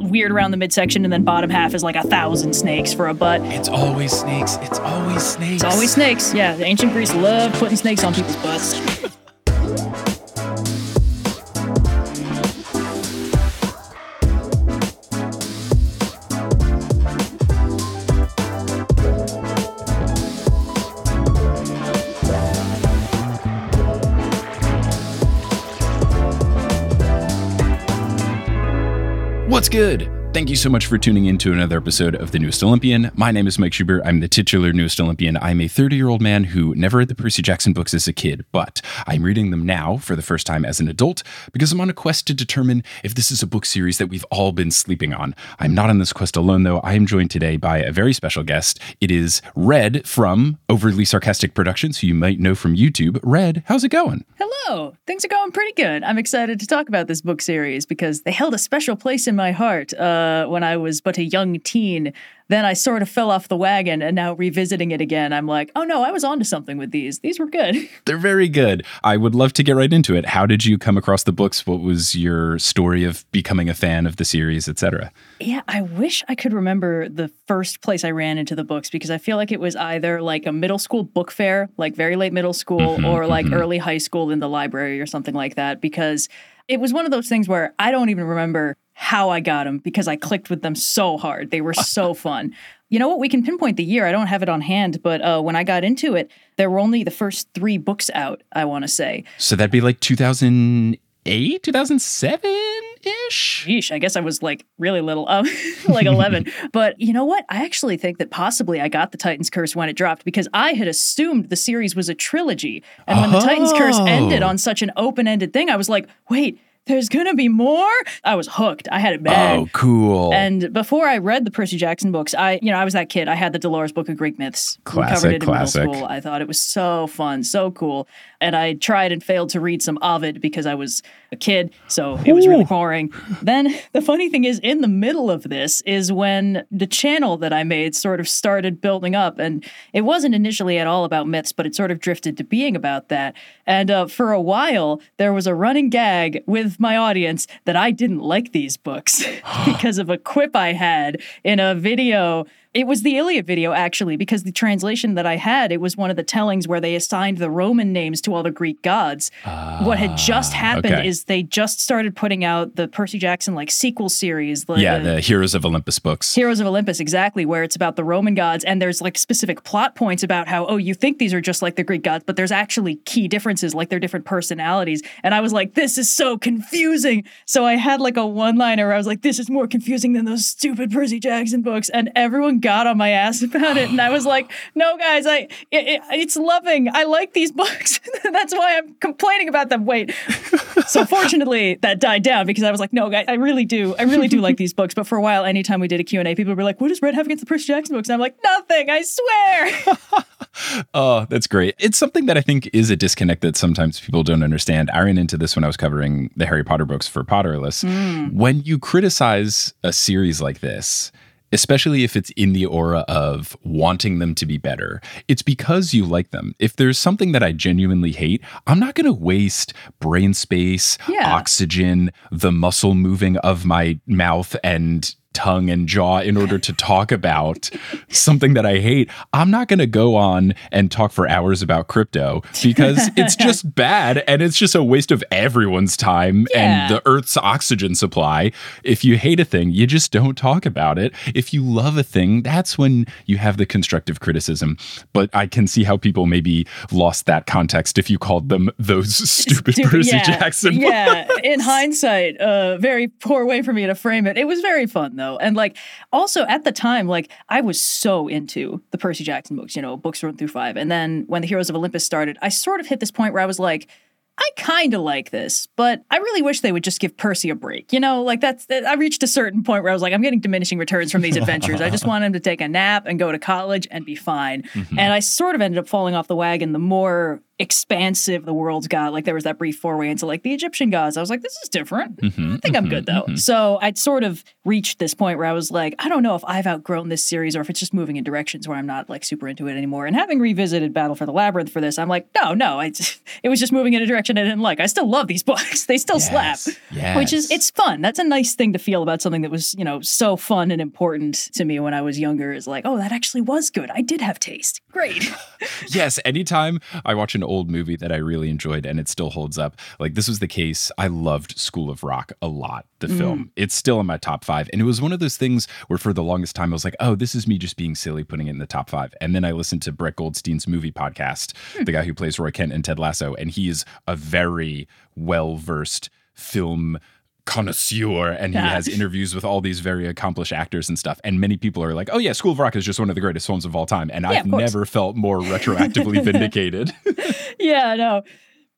Weird around the midsection, and then bottom half is like a thousand snakes for a butt. It's always snakes. It's always snakes. It's always snakes. Yeah, the ancient Greeks loved putting snakes on people's butts. Good? Thank you so much for tuning in to another episode of The Newest Olympian. My name is Mike Schubert. I'm the titular Newest Olympian. I'm a 30 year old man who never read the Percy Jackson books as a kid, but I'm reading them now for the first time as an adult because I'm on a quest to determine if this is a book series that we've all been sleeping on. I'm not on this quest alone, though. I am joined today by a very special guest. It is Red from Overly Sarcastic Productions, who you might know from YouTube. Red, how's it going? Hello, things are going pretty good. I'm excited to talk about this book series because they held a special place in my heart uh, when I was but a young teen. Then I sort of fell off the wagon, and now revisiting it again, I'm like, oh no, I was onto something with these. These were good. They're very good. I would love to get right into it. How did you come across the books? What was your story of becoming a fan of the series, etc.? Yeah, I wish I could remember the first place I ran into the books because I feel like it was either like a middle school book fair, like very late middle school, Mhm, or like mhm. early high school in the library or something like that. Because it was one of those things where I don't even remember how I got them because I clicked with them so hard. They were so fun. You know what? We can pinpoint the year. I don't have it on hand, but uh, when I got into it, there were only the first three books out, I want to say. So that'd be like 2008, 2007 ish? Sheesh, I guess I was like really little, um, like 11. but you know what? I actually think that possibly I got the Titan's Curse when it dropped because I had assumed the series was a trilogy. And when the Titan's Curse Oh. ended on such an open ended thing, I was like, wait, there's gonna be more? I was hooked. I had it bad. Oh, cool. And before I read the Percy Jackson books, I, you know, I was that kid. I had the D'Aulaires' Book of Greek Myths. We Classic, covered it in classic. middle school. I thought it was so fun, so cool. And I tried and failed to read some Ovid because I was a kid, so it was really boring. then the funny thing is, in the middle of this is when the channel that I made sort of started building up, and it wasn't initially at all about myths, but it sort of drifted to being about that. And uh, for a while, there was a running gag with my audience that I didn't like these books because of a quip I had in a video. It was the Iliad video, actually, because the translation that I had, it was one of the tellings where they assigned the Roman names to all the Greek gods. what had just ah, happened okay. is they just started putting out the Percy Jackson like sequel series. the- yeah, the- the Heroes of Olympus books. Heroes of Olympus, exactly, where it's about the Roman gods, and there's like specific plot points about how, oh, you think these are just like the Greek gods, but there's actually key differences, like their different personalities. And I was like, this is so confusing. So I had like a one liner where I was like, this is more confusing than those stupid Percy Jackson books. And everyone got on my ass about it. And I was like, no, guys, I it, it- it's loving. I like these books. That's why I'm complaining about them. Wait. So fortunately, that died down because I was like, no, guys, I really do. I really do like these books. But for a while, anytime we did a Q&A, people were like, what does Red have against the Percy Jackson books? And I'm like, nothing, I swear. Oh, that's great. It's something that I think is a disconnect that sometimes people don't understand. I ran into this when I was covering the Harry Potter books for Potterless. Hmm. When you criticize a series like this, especially if it's in the aura of wanting them to be better, it's because you like them. If there's something that I genuinely hate, I'm not going to waste brain space, Yeah. oxygen, the muscle moving of my mouth and tongue and jaw in order to talk about something that I hate. I'm not going to go on and talk for hours about crypto because it's just bad and it's just a waste of everyone's time Yeah. and the earth's oxygen supply. If you hate a thing, you just don't talk about it. If you love a thing, that's when you have the constructive criticism. But I can see how people maybe lost that context if you called them those stupid Stupid- Percy yeah, Jackson Yeah, in hindsight, a very poor way for me to frame it. It was very fun though, and like also at the time, like I was so into the Percy Jackson books. You know, books one through five, and then when the Heroes of Olympus started, I sort of hit this point where I was like. I kind of like this, but I really wish they would just give Percy a break. You know, like that's, I reached a certain point where I was like, I'm getting diminishing returns from these adventures. I just want him to take a nap and go to college and be fine. Mm-hmm. And I sort of ended up falling off the wagon the more expansive the world's got. Like there was that brief foray into like the Egyptian gods. I was like, this is different. Mm-hmm, I think I'm good though. So I'd sort of reached this point where I was like, I don't know if I've outgrown this series or if it's just moving in directions where I'm not like super into it anymore. And having revisited Battle for the Labyrinth for this, I'm like, no, no, I, it was just moving in a direction I didn't like. I still love these books. They still slap. Yes, Which is it's fun. That's a nice thing to feel about something that was, you know, so fun and important to me when I was younger is like, oh, that actually was good. I did have taste. Great. yes, anytime I watch an old movie that I really enjoyed and it still holds up, like this was the case. I loved School of Rock a lot, the mm. film. It's still in my top five. And it was one of those things where for the longest time I was like, oh, this is me just being silly putting it in the top five. And then I listened to Brett Goldstein's movie podcast, hmm. the guy who plays Roy Kent and Ted Lasso, and he is a very well versed film connoisseur and he has interviews with all these very accomplished actors and stuff. And many people are like oh yeah school of rock is just one of the greatest films of all time. And i've never felt more retroactively vindicated. Yeah, no.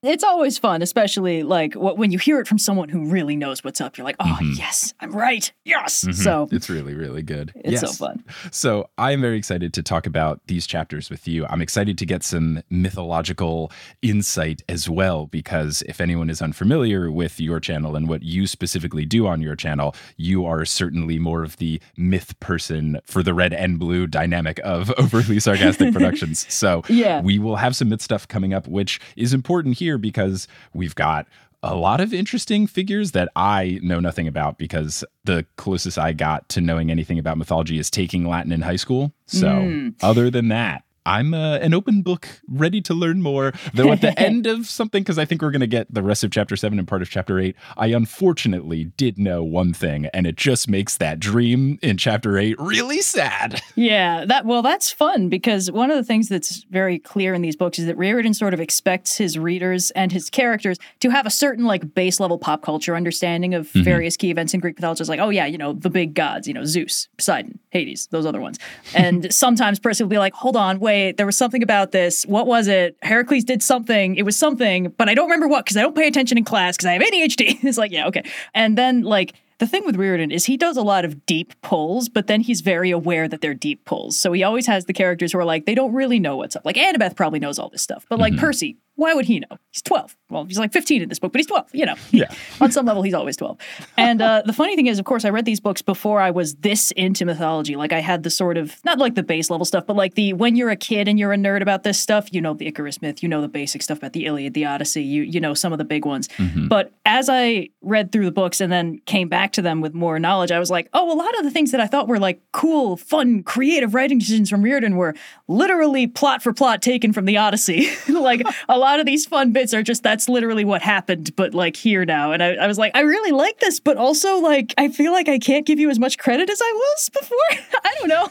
It's always fun, especially like wh- when you hear it from someone who really knows what's up. You're like, oh, mm-hmm. yes, I'm right. Yes. Mm-hmm. So it's really really good it's so fun. so i'm very excited to talk about these chapters with you i'm excited to get some mythological insight as well because if anyone is unfamiliar with your channel and what you specifically do on your channel you are certainly more of the myth person for the red and blue dynamic of overly sarcastic productions so Yeah. we will have some myth stuff coming up which is important here because we've got a lot of interesting figures that I know nothing about because the closest I got to knowing anything about mythology is taking Latin in high school. So, hmm. other than that, I'm uh, an open book, ready to learn more. Though at the end of something, because I think we're going to get the rest of chapter seven and part of chapter eight, I unfortunately did know one thing, and it just makes that dream in chapter eight really sad. Yeah, that well, that's fun because one of the things that's very clear in these books is that Riordan sort of expects his readers and his characters to have a certain like base level pop culture understanding of various key events in Greek mythology. It's like, oh yeah, you know, the big gods, you know, Zeus, Poseidon, Hades, those other ones. And sometimes Percy will be like, hold on, wait, there was something about this. What was it? Heracles did something. It was something, but I don't remember what because I don't pay attention in class because I have ADHD. it's like, yeah, okay. And then like the thing with Riordan is he does a lot of deep pulls, but then he's very aware that they're deep pulls. So he always has the characters who are like, they don't really know what's up. Like Annabeth probably knows all this stuff, but like mm-hmm. Percy, why would he know? He's 12. Well, he's like 15 in this book, but he's 12, you know. Yeah. On some level, he's always 12. And uh, the funny thing is, of course, I read these books before I was this into mythology. Like I had the sort of, not like the base level stuff, but like the when you're a kid and you're a nerd about this stuff, you know the Icarus myth, you know the basic stuff about the Iliad, the Odyssey, you, you know some of the big ones. But as I read through the books and then came back to them with more knowledge, I was like, oh, a lot of the things that I thought were like cool, fun, creative writing decisions from Riordan were literally plot for plot taken from the Odyssey. like a lot of these fun bits are just that's literally what happened, but like here now. And I, I was like, I really like this, but also like I feel like I can't give you as much credit as I was before. I don't know.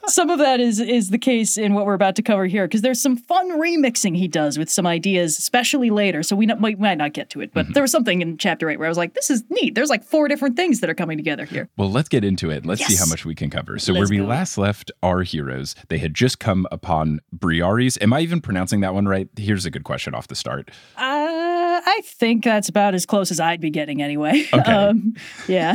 some of that is is the case in what we're about to cover here because there's some fun remixing he does with some ideas, especially later. So we not, might, might not get to it, but mm-hmm. there was something in chapter eight where I was like, this is neat. There's like four different things that are coming together here. Well, let's get into it. Let's see how much we can cover. So, Let's where we go. last left our heroes, they had just come upon Briares. Am I even pronouncing that one right? Here's a good question off the start. Uh, I think that's about as close as I'd be getting anyway. Okay. Um, yeah.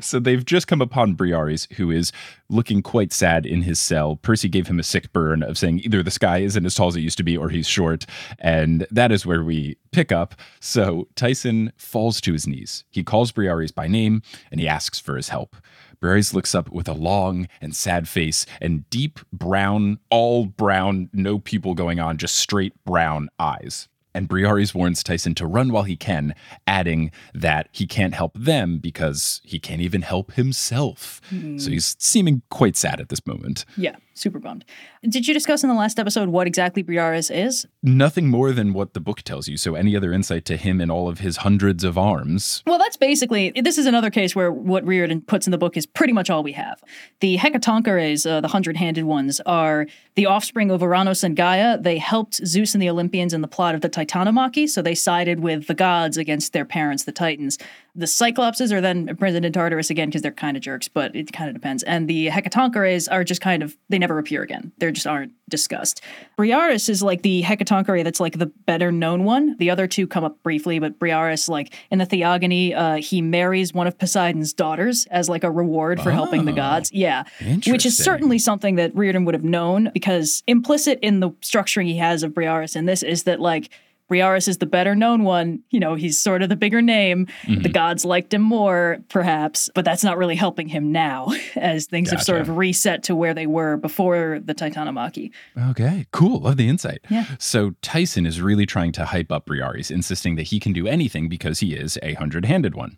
So they've just come upon Briares, who is looking quite sad in his cell. Percy gave him a sick burn of saying either the sky isn't as tall as it used to be or he's short. And that is where we pick up. So Tyson falls to his knees. He calls Briares by name and he asks for his help. Briares looks up with a long and sad face and deep brown, all brown, no pupil going on, just straight brown eyes. And Briares warns Tyson to run while he can, adding that he can't help them because he can't even help himself. So mm-hmm. he's seeming quite sad at this moment. Yeah. Super bummed. Did you discuss in the last episode what exactly Briares is? Nothing more than what the book tells you. So any other insight to him and all of his hundreds of arms. Well, that's basically, this is another case where what Riordan puts in the book is pretty much all we have. The Hecatoncheires, uh, the hundred handed ones, are the offspring of Uranus and Gaia. They helped Zeus and the Olympians in the plot of the Titanomachy, so they sided with the gods against their parents, the Titans. The Cyclopses are then imprisoned in Tartarus again because they're kind of jerks, but it kind of depends. And the Hecatoncheires are just kind of, they never appear again. They just aren't discussed. Briareus is like the Hecatoncheire that's like the better known one. The other two come up briefly, but Briareus, like in the Theogony, uh, he marries one of Poseidon's daughters as like a reward for helping the gods. Yeah. Which is certainly something that Riordan would have known because implicit in the structuring he has of Briareus in this is that like Briareus is the better known one. You know, he's sort of the bigger name. Mm-hmm. The gods liked him more, perhaps, but that's not really helping him now as things have sort of reset to where they were before the Titanomachy. Okay, cool. Love the insight. Yeah. So Tyson is really trying to hype up Briares, insisting that he can do anything because he is a hundred handed one.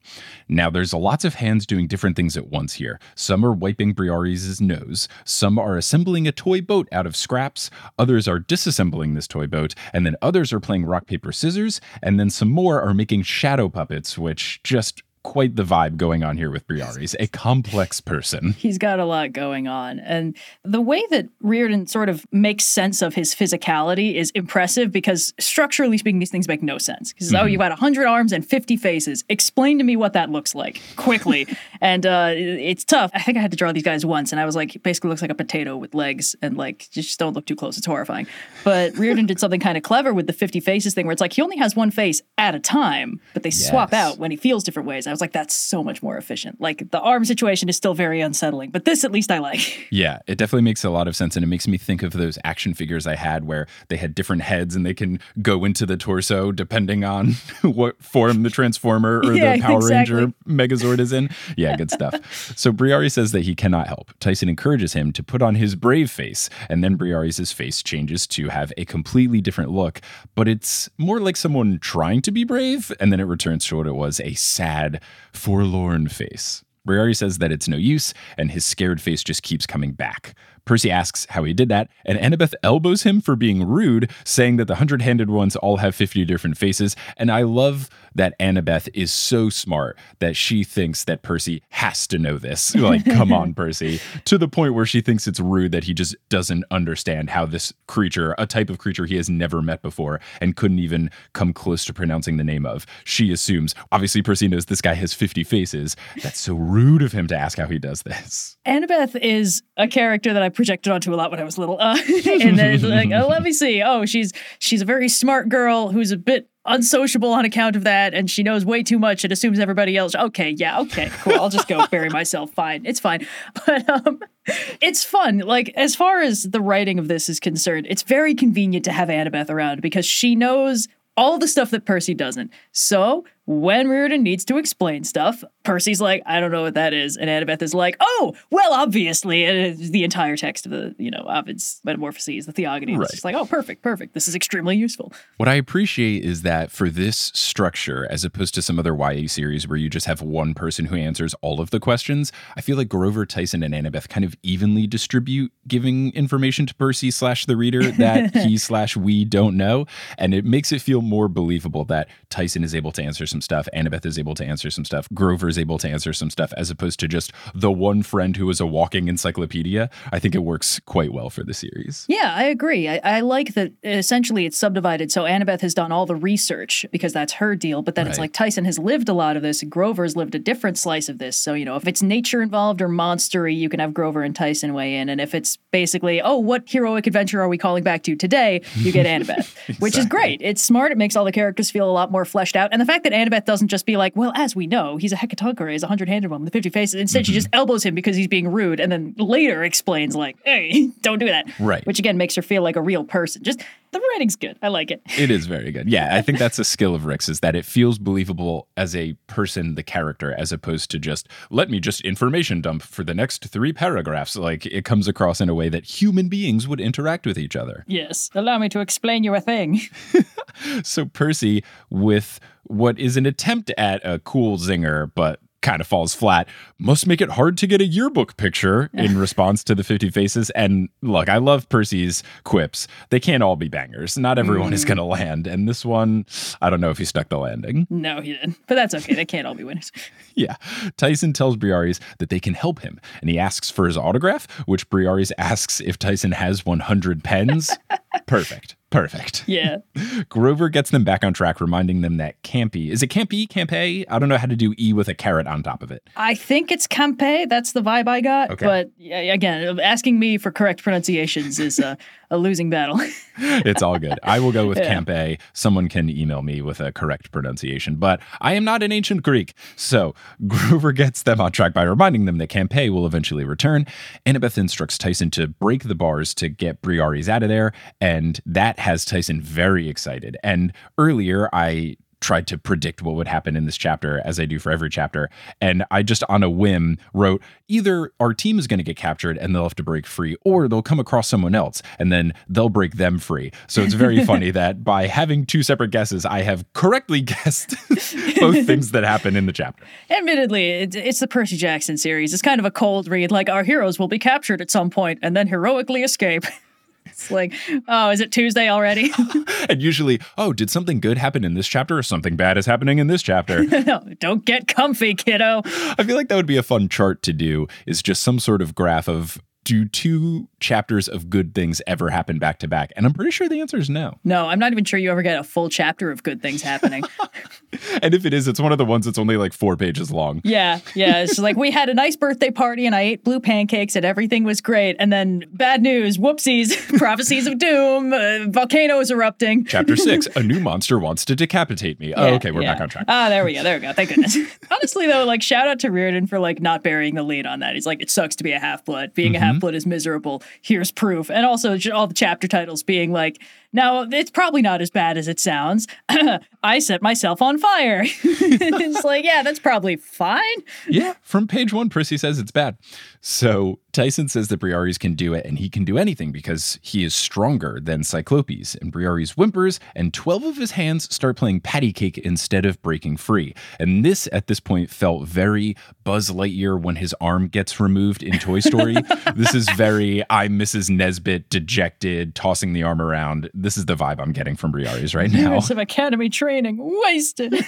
Now, there's a lots of hands doing different things at once here. Some are wiping Briares' nose, some are assembling a toy boat out of scraps, others are disassembling this toy boat, and then others are playing rock, paper, scissors, and then some more are making shadow puppets, which just quite the vibe going on here with Briares, a complex person. He's got a lot going on. And the way that Riordan sort of makes sense of his physicality is impressive because structurally speaking, these things make no sense. He says, Oh, you've got 100 arms and 50 faces. Explain to me what that looks like quickly. and uh, it's tough. I think I had to draw these guys once, and I was like, it basically looks like a potato with legs, and like, just don't look too close. It's horrifying. But Riordan did something kind of clever with the 50 faces thing where it's like he only has one face at a time, but they swap out when he feels different ways. I was like, that's so much more efficient. Like the arm situation is still very unsettling, but this at least I like. Yeah, it definitely makes a lot of sense. And it makes me think of those action figures I had where they had different heads and they can go into the torso depending on what form the Transformer or Yeah, the Power exactly. Ranger Megazord is in. Yeah, good stuff. so Briari says that he cannot help. Tyson encourages him to put on his brave face. And then Briari's face changes to have a completely different look, but it's more like someone trying to be brave. And then it returns to what it was a sad, forlorn face. Briari says that it's no use, and his scared face just keeps coming back. Percy asks how he did that, and Annabeth elbows him for being rude, saying that the hundred handed ones all have 50 different faces. And I love that Annabeth is so smart that she thinks that Percy has to know this. Like, come on, Percy. To the point where she thinks it's rude that he just doesn't understand how this creature, a type of creature he has never met before and couldn't even come close to pronouncing the name of, she assumes. Obviously, Percy knows this guy has 50 faces. That's so rude of him to ask how he does this. Annabeth is a character that I projected onto a lot when I was little. Uh, and then like, oh, let me see. Oh, she's she's a very smart girl who's a bit unsociable on account of that, and she knows way too much and assumes everybody else. Okay, yeah, okay, cool. I'll just go bury myself. Fine, it's fine. But um, it's fun. Like as far as the writing of this is concerned, it's very convenient to have Annabeth around because she knows all the stuff that Percy doesn't. So when Riordan needs to explain stuff, Percy's like, I don't know what that is. And Annabeth is like, oh, well, obviously. And the entire text of the, you know, Ovid's Metamorphoses, the Theogony. Right. It's just like, oh, perfect, perfect. This is extremely useful. What I appreciate is that for this structure, as opposed to some other YA series where you just have one person who answers all of the questions, I feel like Grover, Tyson, and Annabeth kind of evenly distribute giving information to Percy slash the reader that he slash we don't know. And it makes it feel more believable that Tyson is able to answer some stuff, Annabeth is able to answer some stuff, Grover is able to answer some stuff, as opposed to just the one friend who is a walking encyclopedia. I think it works quite well for the series. Yeah, I agree. I, I like that essentially it's subdivided. So Annabeth has done all the research because that's her deal, but then it's like Tyson has lived a lot of this and Grover's lived a different slice of this. So, you know, if it's nature involved or monstery, you can have Grover and Tyson weigh in. And if it's basically, oh, what heroic adventure are we calling back to today? You get Annabeth, which is great. It's smart. It makes all the characters feel a lot more fleshed out. And the fact that Annabeth doesn't just be like, well, as we know, he's a Hecatoncheires, he's a hundred-handed one with 50 faces. Instead, she mm-hmm. just elbows him because he's being rude and then later explains like, hey, don't do that. Right. Which again makes her feel like a real person. Just the writing's good. I like it. It is very good. Yeah, I think that's a skill of Rick's is that it feels believable as a person, the character, as opposed to just let me just information dump for the next three paragraphs. Like it comes across in a way that human beings would interact with each other. Yes. Allow me to explain you a thing. So Percy, with what is an attempt at a cool zinger, but kind of falls flat, must make it hard to get a yearbook picture in response to the 50 faces. And look, I love Percy's quips. They can't all be bangers. Not everyone is mm. going to land. And this one, I don't know if he stuck the landing. no, he didn't. But that's okay. They can't all be winners. Yeah. Tyson tells Briares that they can help him, and he asks for his autograph, which Briares asks if Tyson has 100 pens. Perfect. Perfect. Yeah. Grover gets them back on track, reminding them that Campy is it Campy? Campé? I don't know how to do E with a carrot on top of it. I think it's Campe. That's the vibe I got. Okay. But again, asking me for correct pronunciations is a, a losing battle. It's all good. I will go with Yeah. Campé. Someone can email me with a correct pronunciation, but I am not an ancient Greek. So Grover gets them on track by reminding them that Campé will eventually return. Annabeth instructs Tyson to break the bars to get Briares out of there, and that has Tyson very excited. And earlier, I tried to predict what would happen in this chapter as I do for every chapter. And I just on a whim wrote either our team is going to get captured and they'll have to break free, or they'll come across someone else and then they'll break them free. So it's very funny that by having two separate guesses, I have correctly guessed both things that happen in the chapter. Admittedly, it's the Percy Jackson series. It's kind of a cold read, like our heroes will be captured at some point and then heroically escape. It's like, oh, is it Tuesday already? And usually, oh, did something good happen in this chapter or something bad is happening in this chapter? no, don't get comfy, kiddo. I feel like that would be a fun chart to do is just some sort of graph of do two chapters of good things ever happen back to back? And I'm pretty sure the answer is no. No, I'm not even sure you ever get a full chapter of good things happening. And if it is, it's one of the ones that's only like four pages long. yeah, yeah. It's like we had a nice birthday party and I ate blue pancakes and everything was great. And then bad news, whoopsies, prophecies of doom, uh, volcanoes erupting. Chapter six, a new monster wants to decapitate me. oh, Yeah, okay, we're yeah. back on track. Ah, there we go. There we go. Thank goodness. Honestly, though, like shout out to Riordan for like not burying the lead on that. He's like, it sucks to be a half blood. Being Mm-hmm. a half blood is miserable. Here's proof. And also all the chapter titles being like, now it's probably not as bad as it sounds. I set myself on fire. it's like, yeah, that's probably fine. yeah, from page one, Percy says it's bad. So Tyson says that Briares can do it and he can do anything because he is stronger than Cyclopes. And Briares whimpers, and 12 of his hands start playing patty cake instead of breaking free. And this, at this point, felt very Buzz Lightyear when his arm gets removed in Toy Story. this is very I'm Mrs. Nesbit, dejected, tossing the arm around. This is the vibe I'm getting from Briares right now. Years of academy training wasted.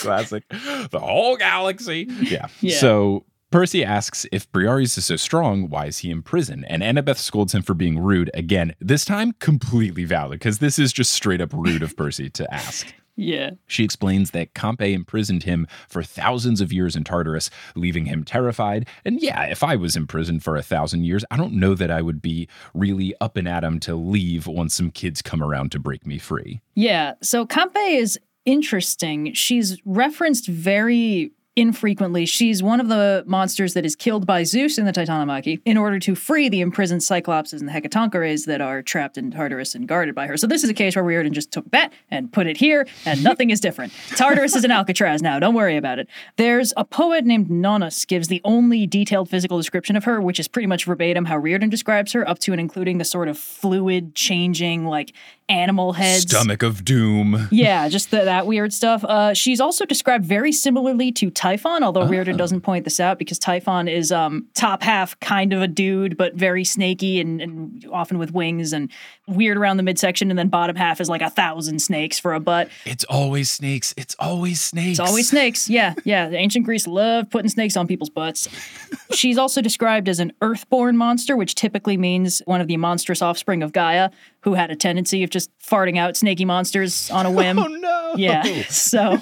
Classic. The whole galaxy. Yeah. Yeah. So Percy asks if Briares is so strong, why is he in prison? And Annabeth scolds him for being rude again, this time completely valid, because this is just straight up rude of Percy to ask. yeah. She explains that Campe imprisoned him for thousands of years in Tartarus, leaving him terrified. And yeah, if I was imprisoned for a thousand years, I don't know that I would be really up and at him to leave once some kids come around to break me free. Yeah. So Campe is interesting. She's referenced very infrequently. She's one of the monsters that is killed by Zeus in the Titanomachy in order to free the imprisoned Cyclopses and the Hecatoncheires that are trapped in Tartarus and guarded by her. So this is a case where Riordan just took that and put it here, and nothing is different. Tartarus is an Alcatraz now. Don't worry about it. There's a poet named Nonnus gives the only detailed physical description of her, which is pretty much verbatim how Riordan describes her, up to and including the sort of fluid changing, like animal heads. Stomach of doom. Yeah, just the, that weird stuff. Uh, she's also described very similarly to Typhon, although Riordan doesn't point this out because Typhon is um, top half kind of a dude, but very snaky and, and often with wings and weird around the midsection, and then bottom half is like a thousand snakes for a butt. It's always snakes. It's always snakes. It's always snakes. Yeah, yeah. Ancient Greece loved putting snakes on people's butts. She's also described as an earthborn monster, which typically means one of the monstrous offspring of Gaia, who had a tendency of just farting out snaky monsters on a whim. Oh no. Yeah. So,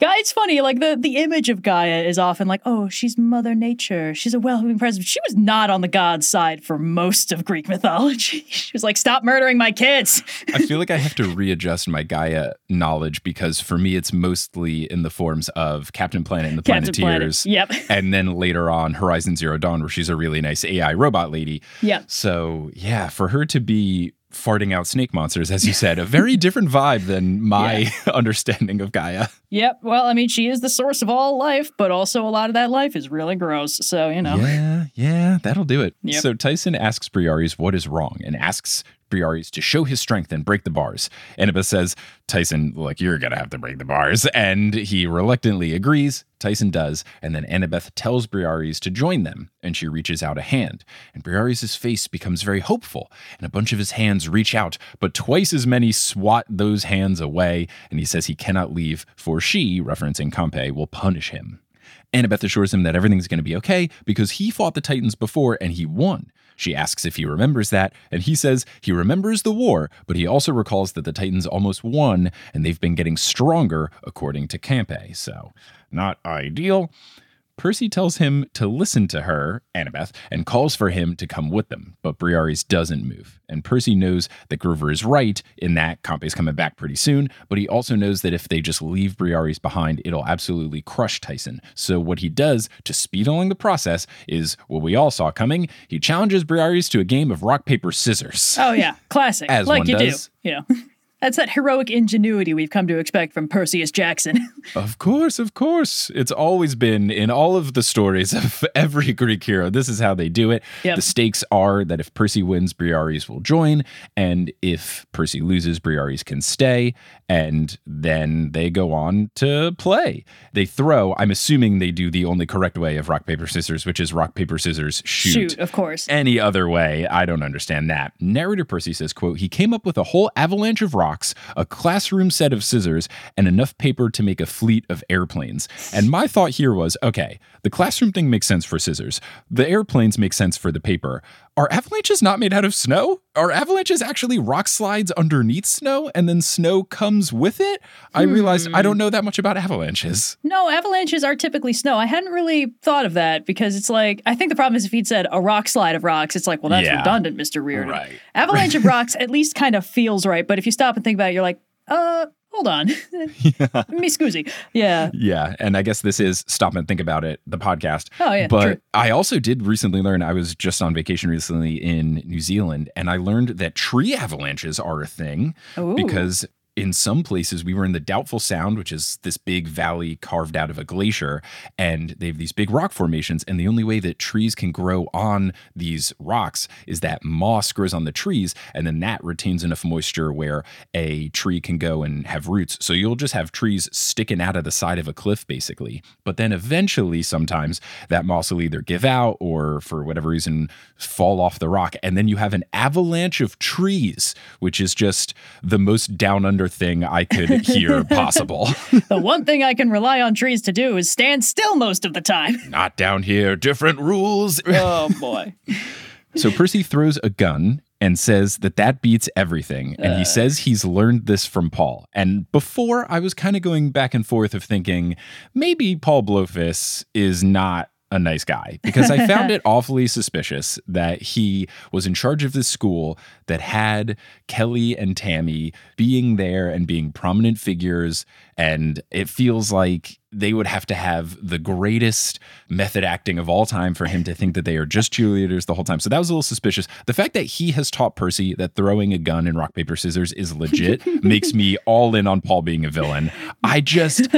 Gaia, it's funny. Like the the image of Gaia is often like, oh, she's Mother Nature. She's a welcoming presence. She was not on the god's side for most of Greek mythology. She was like, stop murdering my kids. I feel like I have to readjust my Gaia knowledge because for me it's mostly in the forms of Captain Planet and the Captain Planet. Planeteers. Yep. And then later on Horizon Zero Dawn where she's a really nice AI robot lady. Yep. So, yeah, for her to be farting out snake monsters as you said, a very different vibe than my understanding of Gaia. Yep. Well, I mean, she is the source of all life, but also a lot of that life is really gross. So you know. Yeah, yeah, that'll do it. Yep. So Tyson asks Briares what is wrong and asks Briares to show his strength and break the bars. Annabeth says, Tyson, like, you're going to have to break the bars. And he reluctantly agrees. Tyson does. And then Annabeth tells Briares to join them. And she reaches out a hand. And Briares' face becomes very hopeful. And a bunch of his hands reach out, but twice as many swat those hands away. And he says he cannot leave, for she, referencing Campe, will punish him. Annabeth assures him that everything's going to be okay because he fought the Titans before and he won. She asks if he remembers that, and he says he remembers the war, but he also recalls that the Titans almost won and they've been getting stronger, according to Campe. So, not ideal. Percy tells him to listen to her, Annabeth, and calls for him to come with them, but Briares doesn't move. And Percy knows that Grover is right in that Campe's coming back pretty soon, but he also knows that if they just leave Briares behind, it'll absolutely crush Tyson. So what he does to speed along the process is what we all saw coming. He challenges Briares to a game of rock, paper, scissors. Oh yeah, classic. As like one you does. do. You know. That's that heroic ingenuity we've come to expect from Perseus Jackson. Of course, of course. It's always been in all of the stories of every Greek hero. This is how they do it. Yep. The stakes are that if Percy wins, Briares will join, and if Percy loses, Briares can stay, and then they go on to play. They throw, I'm assuming they do the only correct way of rock, paper, scissors, which is rock, paper, scissors, shoot. Shoot, of course. Any other way, I don't understand that. Narrator Percy says, quote, he came up with a whole avalanche of rocks, a classroom set of scissors, and enough paper to make a fleet of airplanes. And my thought here was, okay, the classroom thing makes sense for scissors. The airplanes make sense for the paper. Are avalanches not made out of snow? Are avalanches actually rock slides underneath snow and then snow comes with it? I realized I don't know that much about avalanches. No, avalanches are typically snow. I hadn't really thought of that because it's like I think the problem is if he'd said a rock slide of rocks, it's like, well, that's Yeah. redundant, Mr. Riordan. Right. Avalanche of rocks at least kind of feels right, but if you stop and think about it, you're like, uh, hold on. Me scusi. Yeah. Yeah, and I guess this is stop and think about it, the podcast. Oh, yeah, but true. I also did recently learn. I was just on vacation recently in New Zealand, and I learned that tree avalanches are a thing Ooh. because. In some places, we were in the Doubtful Sound, which is this big valley carved out of a glacier, and they have these big rock formations. And the only way that trees can grow on these rocks is that moss grows on the trees, and then that retains enough moisture where a tree can go and have roots. So you'll just have trees sticking out of the side of a cliff, basically. But then eventually, sometimes that moss will either give out or for whatever reason fall off the rock. And then you have an avalanche of trees, which is just the most down under thing I could hear possible. The one thing I can rely on trees to do is stand still most of the time. Not down here, different rules. Oh boy. So Percy throws a gun and says that that beats everything. And he uh. says he's learned this from Paul. And before I was kind of going back and forth of thinking maybe Paul Blofis is not a nice guy because I found it awfully suspicious that he was in charge of this school that had Kelly and Tammy being there and being prominent figures. And it feels like they would have to have the greatest method acting of all time for him to think that they are just cheerleaders the whole time. So that was a little suspicious. The fact that he has taught Percy that throwing a gun in rock, paper, scissors is legit makes me all in on Paul being a villain. I just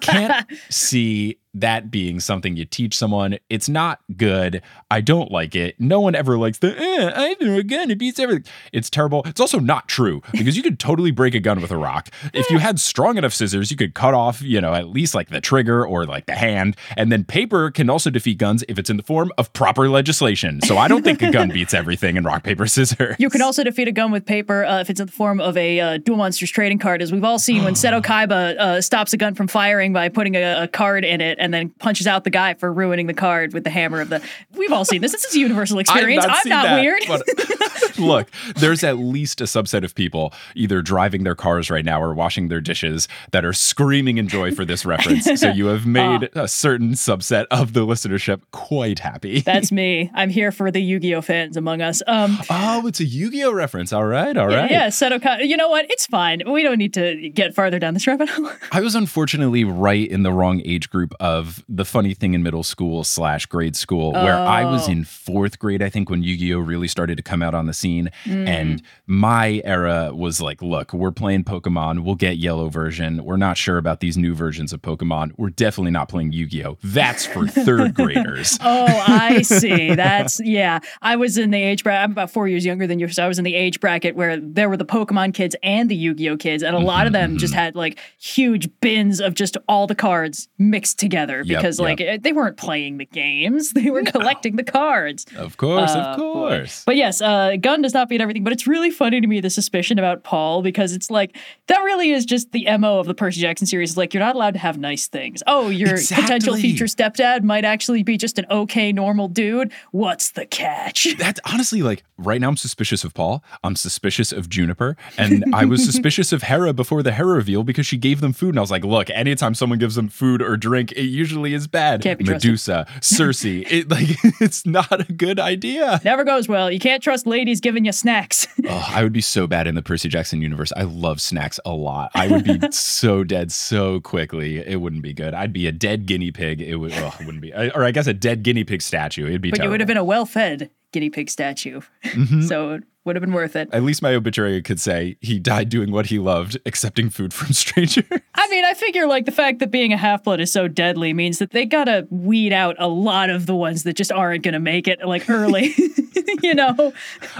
can't see that being something you teach someone. It's not good. I don't like it. No one ever likes the, eh, I threw a gun, it beats everything. It's terrible. It's also not true because you could totally break a gun with a rock. If you had strong enough scissors, you could cut off, you know, at least like the trigger or like the hand. And then paper can also defeat guns if it's in the form of proper legislation. So I don't think a gun beats everything in rock, paper, scissors. You can also defeat a gun with paper uh, if it's in the form of a uh, Duel Monsters trading card, as we've all seen when Seto Kaiba uh, stops a gun from firing by putting a, a card in it and then punches out the guy for ruining the card with the hammer of the. We've all seen this. This is a universal experience. I'm not that, weird. but- look, there's at least a subset of people either driving their cars right now or washing their dishes that are screaming in joy for this reference. So you have made a certain subset of the listenership quite happy. That's me. I'm here for the Yu-Gi-Oh fans among us. Um, oh, it's a Yu-Gi-Oh reference. All right, all right. yeah, Seto You know what? It's fine. We don't need to get farther down this rabbit hole. I was unfortunately right in the wrong age group of the funny thing in middle school slash grade school, where I was Oh. in fourth grade, I think, when Yu Gi Oh really started to come out on the scene. Mm. And my era was like, look, we're playing Pokemon. We'll get yellow version. We're not sure about these new versions of Pokemon. We're definitely not playing Yu Gi Oh! That's for third graders. Oh, I see. That's yeah. I was in the age bracket. I'm about four years younger than you, so I was in the age bracket where there were the Pokemon kids and the Yu-Gi-Oh kids, and a lot of them Mm-hmm. just had like huge bins of just all the cards mixed together Yep, because like yep. they weren't playing the games; they were collecting the cards. Of course, Uh, of course. But yes, uh, gun does not beat everything. But it's really funny to me the suspicion about Paul because it's like that really is just the mo of the Percy Jackson series. Like you're not allowed to have nice things. Oh, your potential future stepdad might actually be just an okay, normal dude. What's the catch? That's honestly like right now I'm suspicious of Paul. I'm suspicious of Juniper. And I was suspicious of Hera before the Hera reveal because she gave them food. And I was like, look, anytime someone gives them food or drink, it usually is bad. Can't be. Medusa, Circe. it like it's not a good idea. Never goes well. You can't trust ladies giving you snacks. Oh, I would be so bad in the Percy Jackson universe. I love snacks a lot. I would be so dead so quickly. It wouldn't be good. I'd be a dead guinea pig. It would. It wouldn't be. Or I guess a dead guinea pig statue. It'd be. but you would have been a well fed guinea pig statue. Mm-hmm. so would have been worth it. At least my obituary could say he died doing what he loved, accepting food from strangers. I mean, I figure like the fact that being a half blood is so deadly means that they gotta weed out a lot of the ones that just aren't gonna make it like early. you know,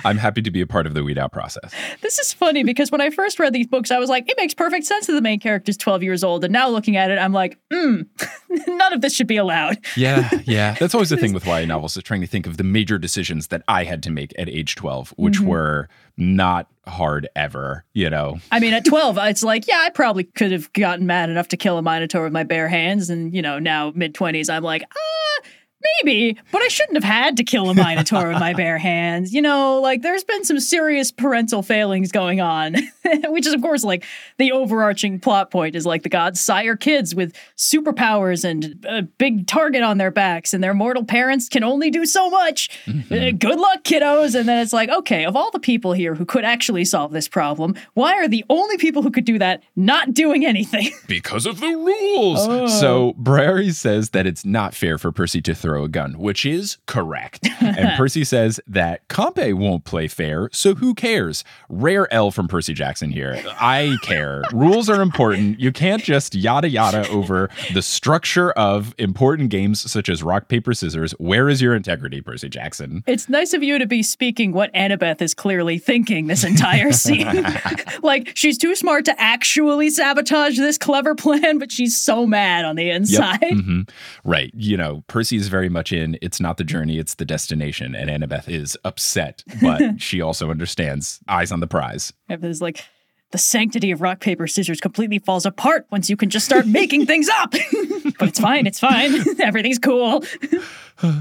I'm happy to be a part of the weed out process. this is funny because when I first read these books, I was like, it makes perfect sense that the main character's 12 years old. And now looking at it, I'm like, hmm, none of this should be allowed. Yeah, yeah. That's always the thing with YA novels is trying to think of the major decisions that I had to make at age 12, which Mm-hmm. Were not hard ever, you know. I mean, at 12, it's like, yeah, I probably could have gotten mad enough to kill a Minotaur with my bare hands. And, you know, now mid 20s, I'm like, ah, maybe, but I shouldn't have had to kill a Minotaur with my bare hands. You know, like there's been some serious parental failings going on, which is, of course, like the overarching plot point is like the gods sire kids with superpowers and a big target on their backs, and their mortal parents can only do so much. Uh, good luck, kiddos. And then it's like, okay, of all the people here who could actually solve this problem, why are the only people who could do that not doing anything? because of the rules. So Brary says that it's not fair for Percy to throw a gun, which is correct. and Percy says that Campe won't play fair, so who cares? Rare L from Percy Jackson here. I care. Rules are important. You can't just yada yada over the structure of important games such as rock, paper, scissors. Where is your integrity, Percy Jackson? It's nice of you to be speaking what Annabeth is clearly thinking this entire scene. like, she's too smart to actually sabotage this clever plan, but she's so mad on the inside. hmm Right. You know, Percy is very much in it's not the journey, it's the destination. And Annabeth is upset, but she also understands eyes on the prize. It's like, the sanctity of rock, paper, scissors completely falls apart once you can just start making things up. but it's fine, it's fine. Everything's cool.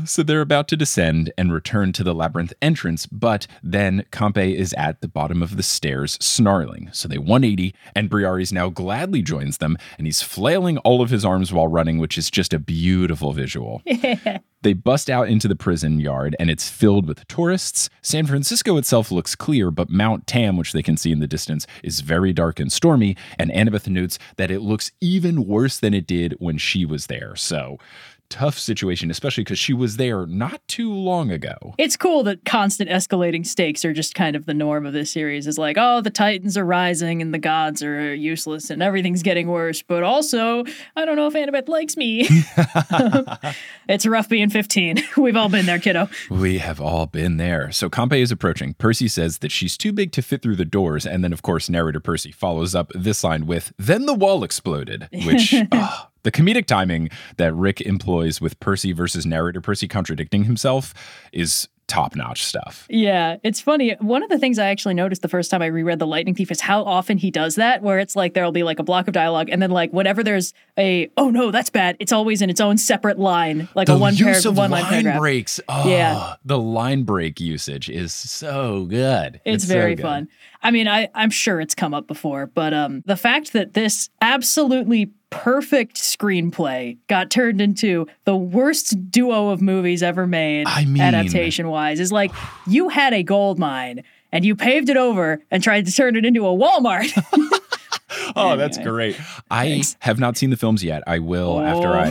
So they're about to descend and return to the labyrinth entrance, but then Campe is at the bottom of the stairs snarling. So they 180, and Briares now gladly joins them, and he's flailing all of his arms while running, which is just a beautiful visual. They bust out into the prison yard and it's filled with tourists. San Francisco itself looks clear, but Mount Tam, which they can see in the distance, is very dark and stormy. And Annabeth notes that it looks even worse than it did when she was there. So, tough situation, especially because she was there not too long ago. It's cool that constant escalating stakes are just kind of the norm of this series. Is like, oh, the Titans are rising and the gods are useless and everything's getting worse. But also, I don't know if Annabeth likes me. it's rough being 15. We've all been there, kiddo. We have all been there. So Campe is approaching. Percy says that she's too big to fit through the doors. And then, of course, narrator Percy follows up this line with, Then the wall exploded, which. ah, the comedic timing that Rick employs with Percy versus narrator Percy contradicting himself is top notch stuff. Yeah, it's funny. One of the things I actually noticed the first time I reread The Lightning Thief is how often he does that, where it's like there'll be like a block of dialogue, and then like whenever there's a oh no, that's bad, it's always in its own separate line, like the a one paragraph, of one line line paragraph. breaks. Oh, Yeah. The line break usage is so good. It's, so very good. fun. I mean, I, I'm sure it's come up before, but um, the fact that this absolutely perfect screenplay got turned into the worst duo of movies ever made, I mean- adaptation wise, is like you had a gold mine and you paved it over and tried to turn it into a Walmart. Oh, that's great. I have not seen the films yet. I will after I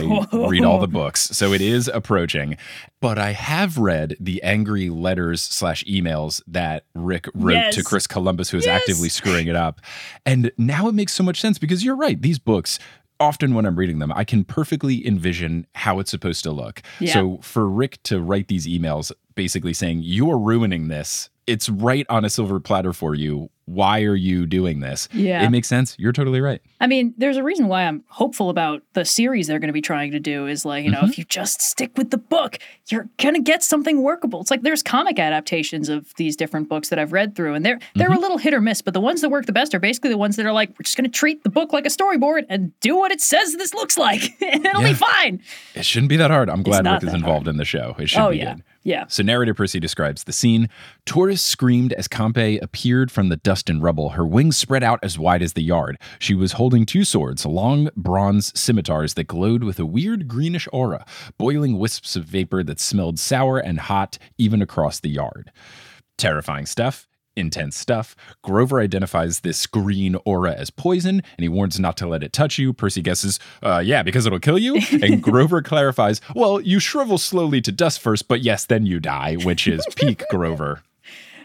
read all the books. So it is approaching. But I have read the angry letters slash emails that Rick wrote Yes. to Chris Columbus, who is Yes. actively screwing it up. And now it makes so much sense because you're right. These books, often when I'm reading them, I can perfectly envision how it's supposed to look. Yeah. So for Rick to write these emails basically saying, You are ruining this, it's right on a silver platter for you why are you doing this? Yeah. It makes sense. You're totally right. I mean, there's a reason why I'm hopeful about the series they're going to be trying to do is like, you know, mm-hmm. if you just stick with the book, you're going to get something workable. It's like there's comic adaptations of these different books that I've read through and they're they're a mm-hmm. little hit or miss, but the ones that work the best are basically the ones that are like we're just going to treat the book like a storyboard and do what it says this looks like and it'll Yeah. be fine. It shouldn't be that hard. I'm glad Rick is involved in the show. It should Oh be yeah. good. Yeah. So narrator Percy describes the scene. Taurus screamed as Campe appeared from the dust and rubble, her wings spread out as wide as the yard. She was holding two swords, long bronze scimitars that glowed with a weird greenish aura, boiling wisps of vapor that smelled sour and hot even across the yard. Terrifying stuff. Intense stuff. Grover identifies this green aura as poison and he warns not to let it touch you. Percy guesses, uh, yeah, because it'll kill you. And Grover clarifies, well, you shrivel slowly to dust first, but yes, then you die, which is peak Grover.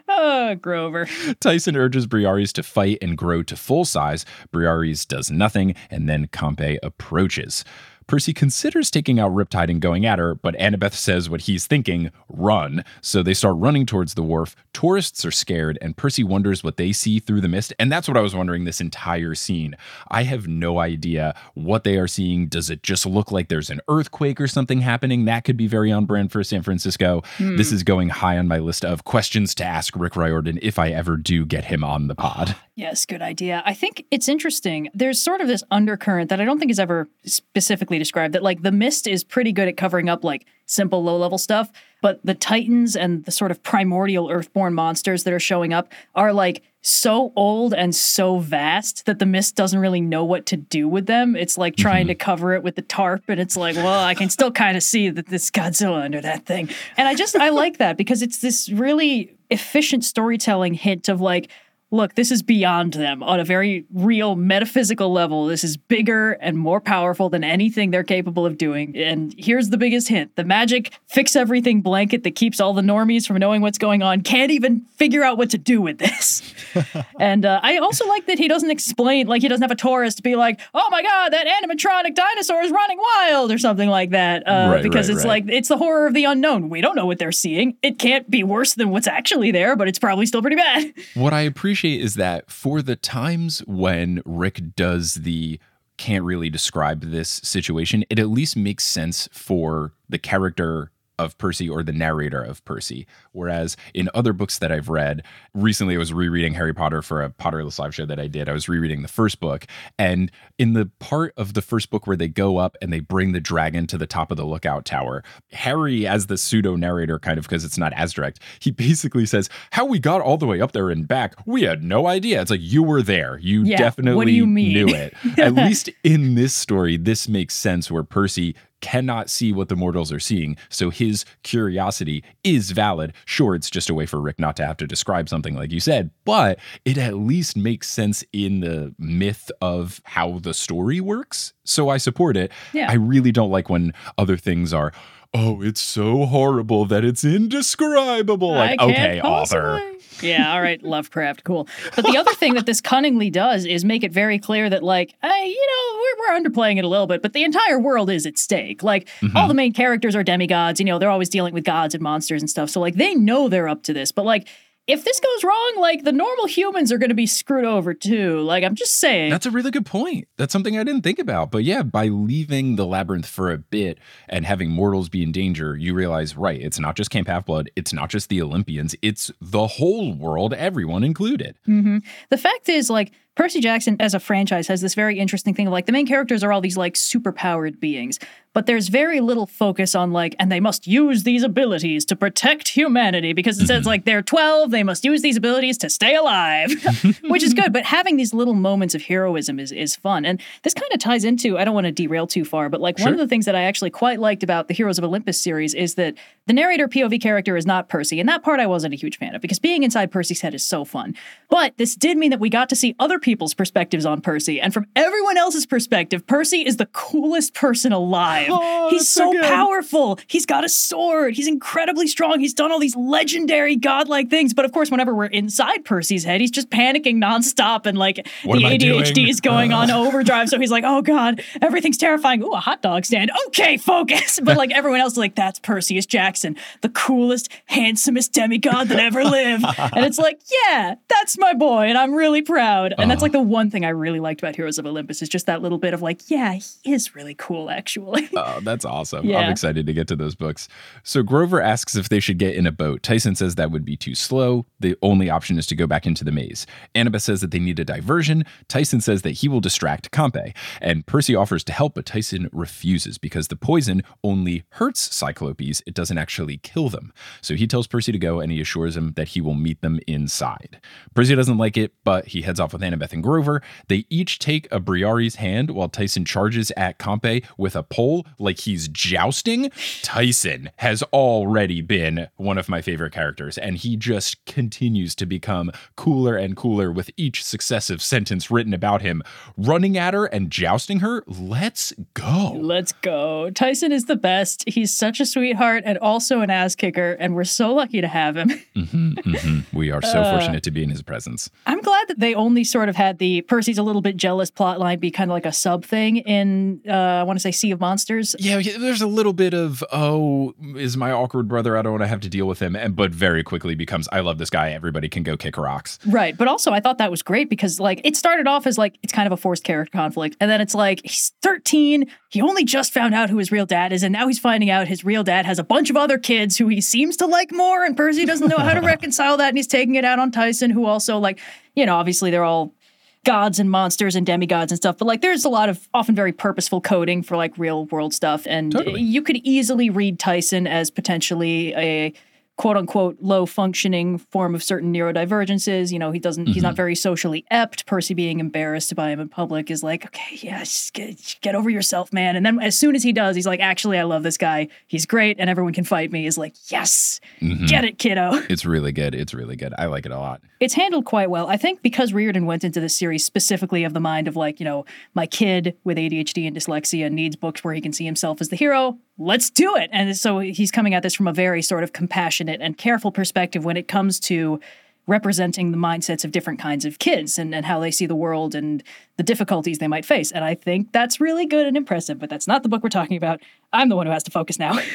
Oh, Grover. Tyson urges Briares to fight and grow to full size. Briares does nothing, and then Campe approaches. Percy considers taking out Riptide and going at her, but Annabeth says what he's thinking run. So they start running towards the wharf. Tourists are scared, and Percy wonders what they see through the mist. And that's what I was wondering this entire scene. I have no idea what they are seeing. Does it just look like there's an earthquake or something happening? That could be very on brand for San Francisco. Hmm. This is going high on my list of questions to ask Rick Riordan if I ever do get him on the pod. Yes, good idea. I think it's interesting. There's sort of this undercurrent that I don't think is ever specifically described that like the mist is pretty good at covering up like simple low level stuff, but the titans and the sort of primordial earthborn monsters that are showing up are like so old and so vast that the mist doesn't really know what to do with them. It's like trying to mm-hmm. cover it with the tarp and it's like, well, I can still kind of see that this Godzilla under that thing. And I just I like that because it's this really efficient storytelling hint of like look, this is beyond them on a very real metaphysical level. This is bigger and more powerful than anything they're capable of doing. And here's the biggest hint the magic fix everything blanket that keeps all the normies from knowing what's going on can't even figure out what to do with this. and uh, I also like that he doesn't explain, like, he doesn't have a tourist be like, oh my God, that animatronic dinosaur is running wild or something like that. Uh, Right, because right, it's right. like, it's the horror of the unknown. We don't know what they're seeing. It can't be worse than what's actually there, but it's probably still pretty bad. What I appreciate is that for the times when Rick does the can't really describe this situation, it at least makes sense for the character of Percy or the narrator of Percy. Whereas in other books that I've read, recently I was rereading Harry Potter for a Potterless live show that I did. I was rereading the first book. And in the part of the first book where they go up and they bring the dragon to the top of the lookout tower, Harry, as the pseudo narrator, kind of because it's not as direct, he basically says, How we got all the way up there and back, we had no idea. It's like you were there. You Yeah, definitely you knew it. At least in this story, this makes sense where Percy cannot see what the mortals are seeing. So his curiosity is valid. Sure, it's just a way for Rick not to have to describe something like you said, but it at least makes sense in the myth of how the story works. So I support it. Yeah. I really don't like when other things are. Oh, it's so horrible that it's indescribable. Like, okay, author. Yeah, all right, Lovecraft, cool. But the other thing that this cunningly does is make it very clear that, like, hey, you know, we're, we're underplaying it a little bit, but the entire world is at stake. Like, Mm-hmm. all the main characters are demigods, you know, they're always dealing with gods and monsters and stuff. So, like, they know they're up to this, but, like, if this goes wrong, like, the normal humans are going to be screwed over too. Like, I'm just saying. That's a really good point. That's something I didn't think about. But yeah, by leaving the labyrinth for a bit and having mortals be in danger, you realize, right, it's not just Camp Half Blood, it's not just the Olympians, it's the whole world, everyone included. Mm-hmm. The fact is, like, Percy Jackson as a franchise has this very interesting thing of like the main characters are all these like superpowered beings, but there's very little focus on like, and they must use these abilities to protect humanity because it says like they're 12, they must use these abilities to stay alive, which is good. But having these little moments of heroism is, is fun. And this kind of ties into, I don't want to derail too far, but like one of the things that I actually quite liked about the Heroes of Olympus series is that the narrator POV character is not Percy. And that part I wasn't a huge fan of because being inside Percy's head is so fun. But this did mean that we got to see other people's perspectives on Percy. And from everyone else's perspective, Percy is the coolest person alive. Oh, He's so so powerful. He's got a sword. He's incredibly strong. He's done all these legendary godlike things. But of course, whenever we're inside Percy's head, he's just panicking nonstop and like What the ADHD is going on overdrive. So he's like, oh God, everything's terrifying. Ooh, a hot dog stand. Okay, focus. But like everyone else is like, that's Perseus Jackson, the coolest, handsomest demigod that ever lived. and it's like, yeah, that's my boy. And I'm really proud. And that's like the one thing I really liked about Heroes of Olympus is just that little bit of like, yeah, he is really cool, actually. Oh, that's awesome. Yeah. I'm excited to get to those books. So Grover asks if they should get in a boat. Tyson says that would be too slow. The only option is to go back into the maze. Annabeth says that they need a diversion. Tyson says that he will distract Campe. And Percy offers to help, but Tyson refuses because the poison only hurts Cyclopes. It doesn't actually kill them. So he tells Percy to go and he assures him that he will meet them inside. Percy doesn't like it, but he heads off with Annabeth and Grover. They each take a Briares' hand while Tyson charges at Campe with a pole like he's jousting. Tyson has already been one of my favorite characters, and he just continues to become cooler and cooler with each successive sentence written about him. Running at her and jousting her, let's go. Let's go. Tyson is the best. He's such a sweetheart and also an ass kicker, and we're so lucky to have him. We are so Uh, fortunate to be in his presence. I'm glad that they only sort of had the Percy's a little bit jealous plotline be kind of like a sub thing in, uh, I want to say, Sea of Monsters. Yeah, yeah, there's a little bit of oh, is my awkward brother? I don't want to have to deal with him, and but very quickly becomes I love this guy. Everybody can go kick rocks. Right. But also, I thought that was great because, like, it started off as like it's kind of a forced character conflict. And then it's like he's 13. He only just found out who his real dad is. And now he's finding out his real dad has a bunch of other kids who he seems to like more. And Percy doesn't know how to reconcile that. And he's taking it out on Tyson, who also, like, you know, obviously they're all gods and monsters and demigods and stuff but like there's a lot of often very purposeful coding for like real world stuff and Totally. you could easily read tyson as potentially a quote unquote low functioning form of certain neurodivergences you know he doesn't he's not mm-hmm. very socially ept percy being embarrassed by him in public is like okay yeah just get, get over yourself man and then as soon as he does he's like actually i love this guy he's great and everyone can fight me is like yes mm-hmm. get it kiddo It's really good. It's really good. I like it a lot. it's handled quite well. I think because Riordan went into this series specifically of the mind of like, you know, my kid with ADHD and dyslexia needs books where he can see himself as the hero. Let's do it. And so he's coming at this from a very sort of compassionate and careful perspective when it comes to representing the mindsets of different kinds of kids and, and how they see the world and the difficulties they might face. And I think that's really good and impressive, but that's not the book we're talking about. I'm the one who has to focus now.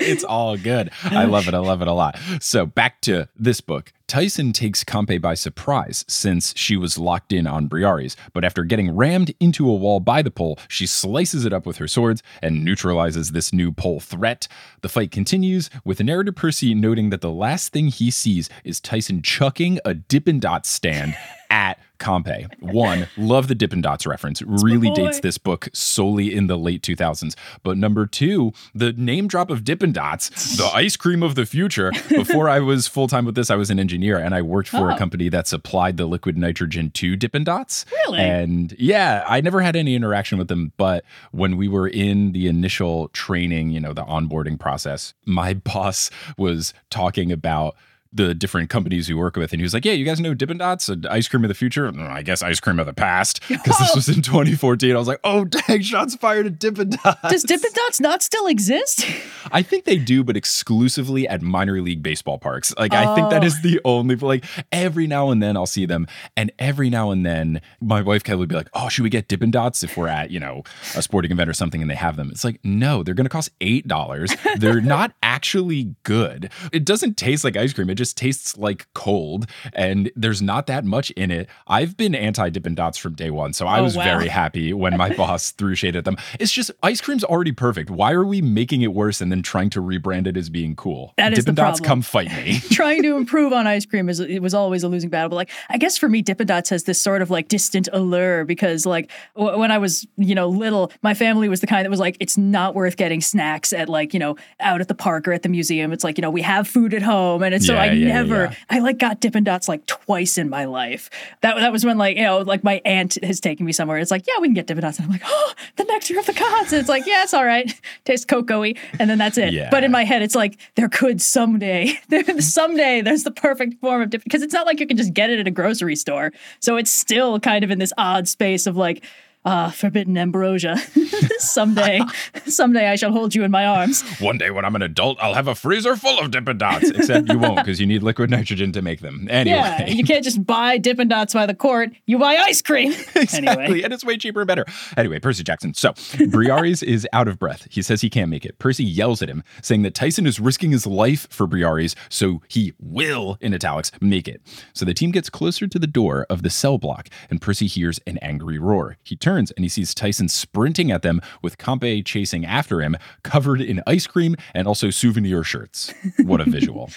It's all good. I love it. I love it a lot. So back to this book. Tyson takes Campe by surprise since she was locked in on Briares, but after getting rammed into a wall by the pole, she slices it up with her swords and neutralizes this new pole threat. The fight continues, with narrator Percy noting that the last thing he sees is Tyson chucking a Dippin' Dot stand at Campe. One, love the Dippin' Dots reference. Really dates this book solely in the late 2000s. But number two, the name drop of Dippin' Dots, the ice cream of the future. Before I was full time with this, I was an engineer and I worked for Oh. a company that supplied the liquid nitrogen to Dippin' Dots. Really? And yeah, I never had any interaction with them. But when we were in the initial training, you know, the onboarding process, my boss was talking about the different companies we work with. And he was like, Yeah, you guys know Dippin' Dots, and ice cream of the future? "Mm, I guess ice cream of the past. Because this was in 2014. I was like, Oh, dang, shots fired at Dippin' Dots. Does Dippin' Dots not still exist? I think they do, but exclusively at minor league baseball parks. Like, I think that Oh. the only, like, every now and then I'll see them. And every now and then my wife Kelly would be like, Oh, should we get Dippin' Dots if we're at, you know, a sporting event or something and they have them? It's like, No, they're going to cost $8. They're not actually good. It doesn't taste like ice cream. It just tastes like cold and there's not that much in it. I've been anti Dippin' Dots from day one. So I Oh, was wow. very happy when my boss threw shade at them. It's just ice cream's already perfect. Why are we making it worse and then trying to rebrand it as being cool? That is Dippin' the Dots, come fight me. trying to improve on ice cream is it was always a losing battle. But like, I guess for me, Dippin' Dots has this sort of like distant allure because like w- when I was you know little, my family was the kind that was like, it's not worth getting snacks at like you know out at the park or at the museum. It's like you know we have food at home, and it's so I I yeah, never, yeah. I like got Dippin' Dots like twice in my life. That that was when like you know like my aunt has taken me somewhere. It's like yeah, we can get Dippin' Dots, and I'm like oh, the nectar of the gods. And it's like yeah, it's all right, tastes cocoa-y, and then that's it. Yeah. But in my head, it's like there could someday, someday there's the perfect form of Dippin' because it's not like you can just get it at a grocery store. So it's still kind of in this odd space of like. Ah, forbidden ambrosia. someday, someday I shall hold you in my arms. One day when I'm an adult, I'll have a freezer full of Dippin' Dots. Except you won't because you need liquid nitrogen to make them. Anyway. Yeah, you can't just buy Dippin' Dots by the quart. You buy ice cream. Exactly. Anyway, And it's way cheaper and better. Anyway, Percy Jackson. So, Briares is out of breath. He says he can't make it. Percy yells at him, saying that Tyson is risking his life for Briares, so he will, in italics, make it. So the team gets closer to the door of the cell block, and Percy hears an angry roar. He turns and he sees Tyson sprinting at them with Campe chasing after him, covered in ice cream and also souvenir shirts. What a visual.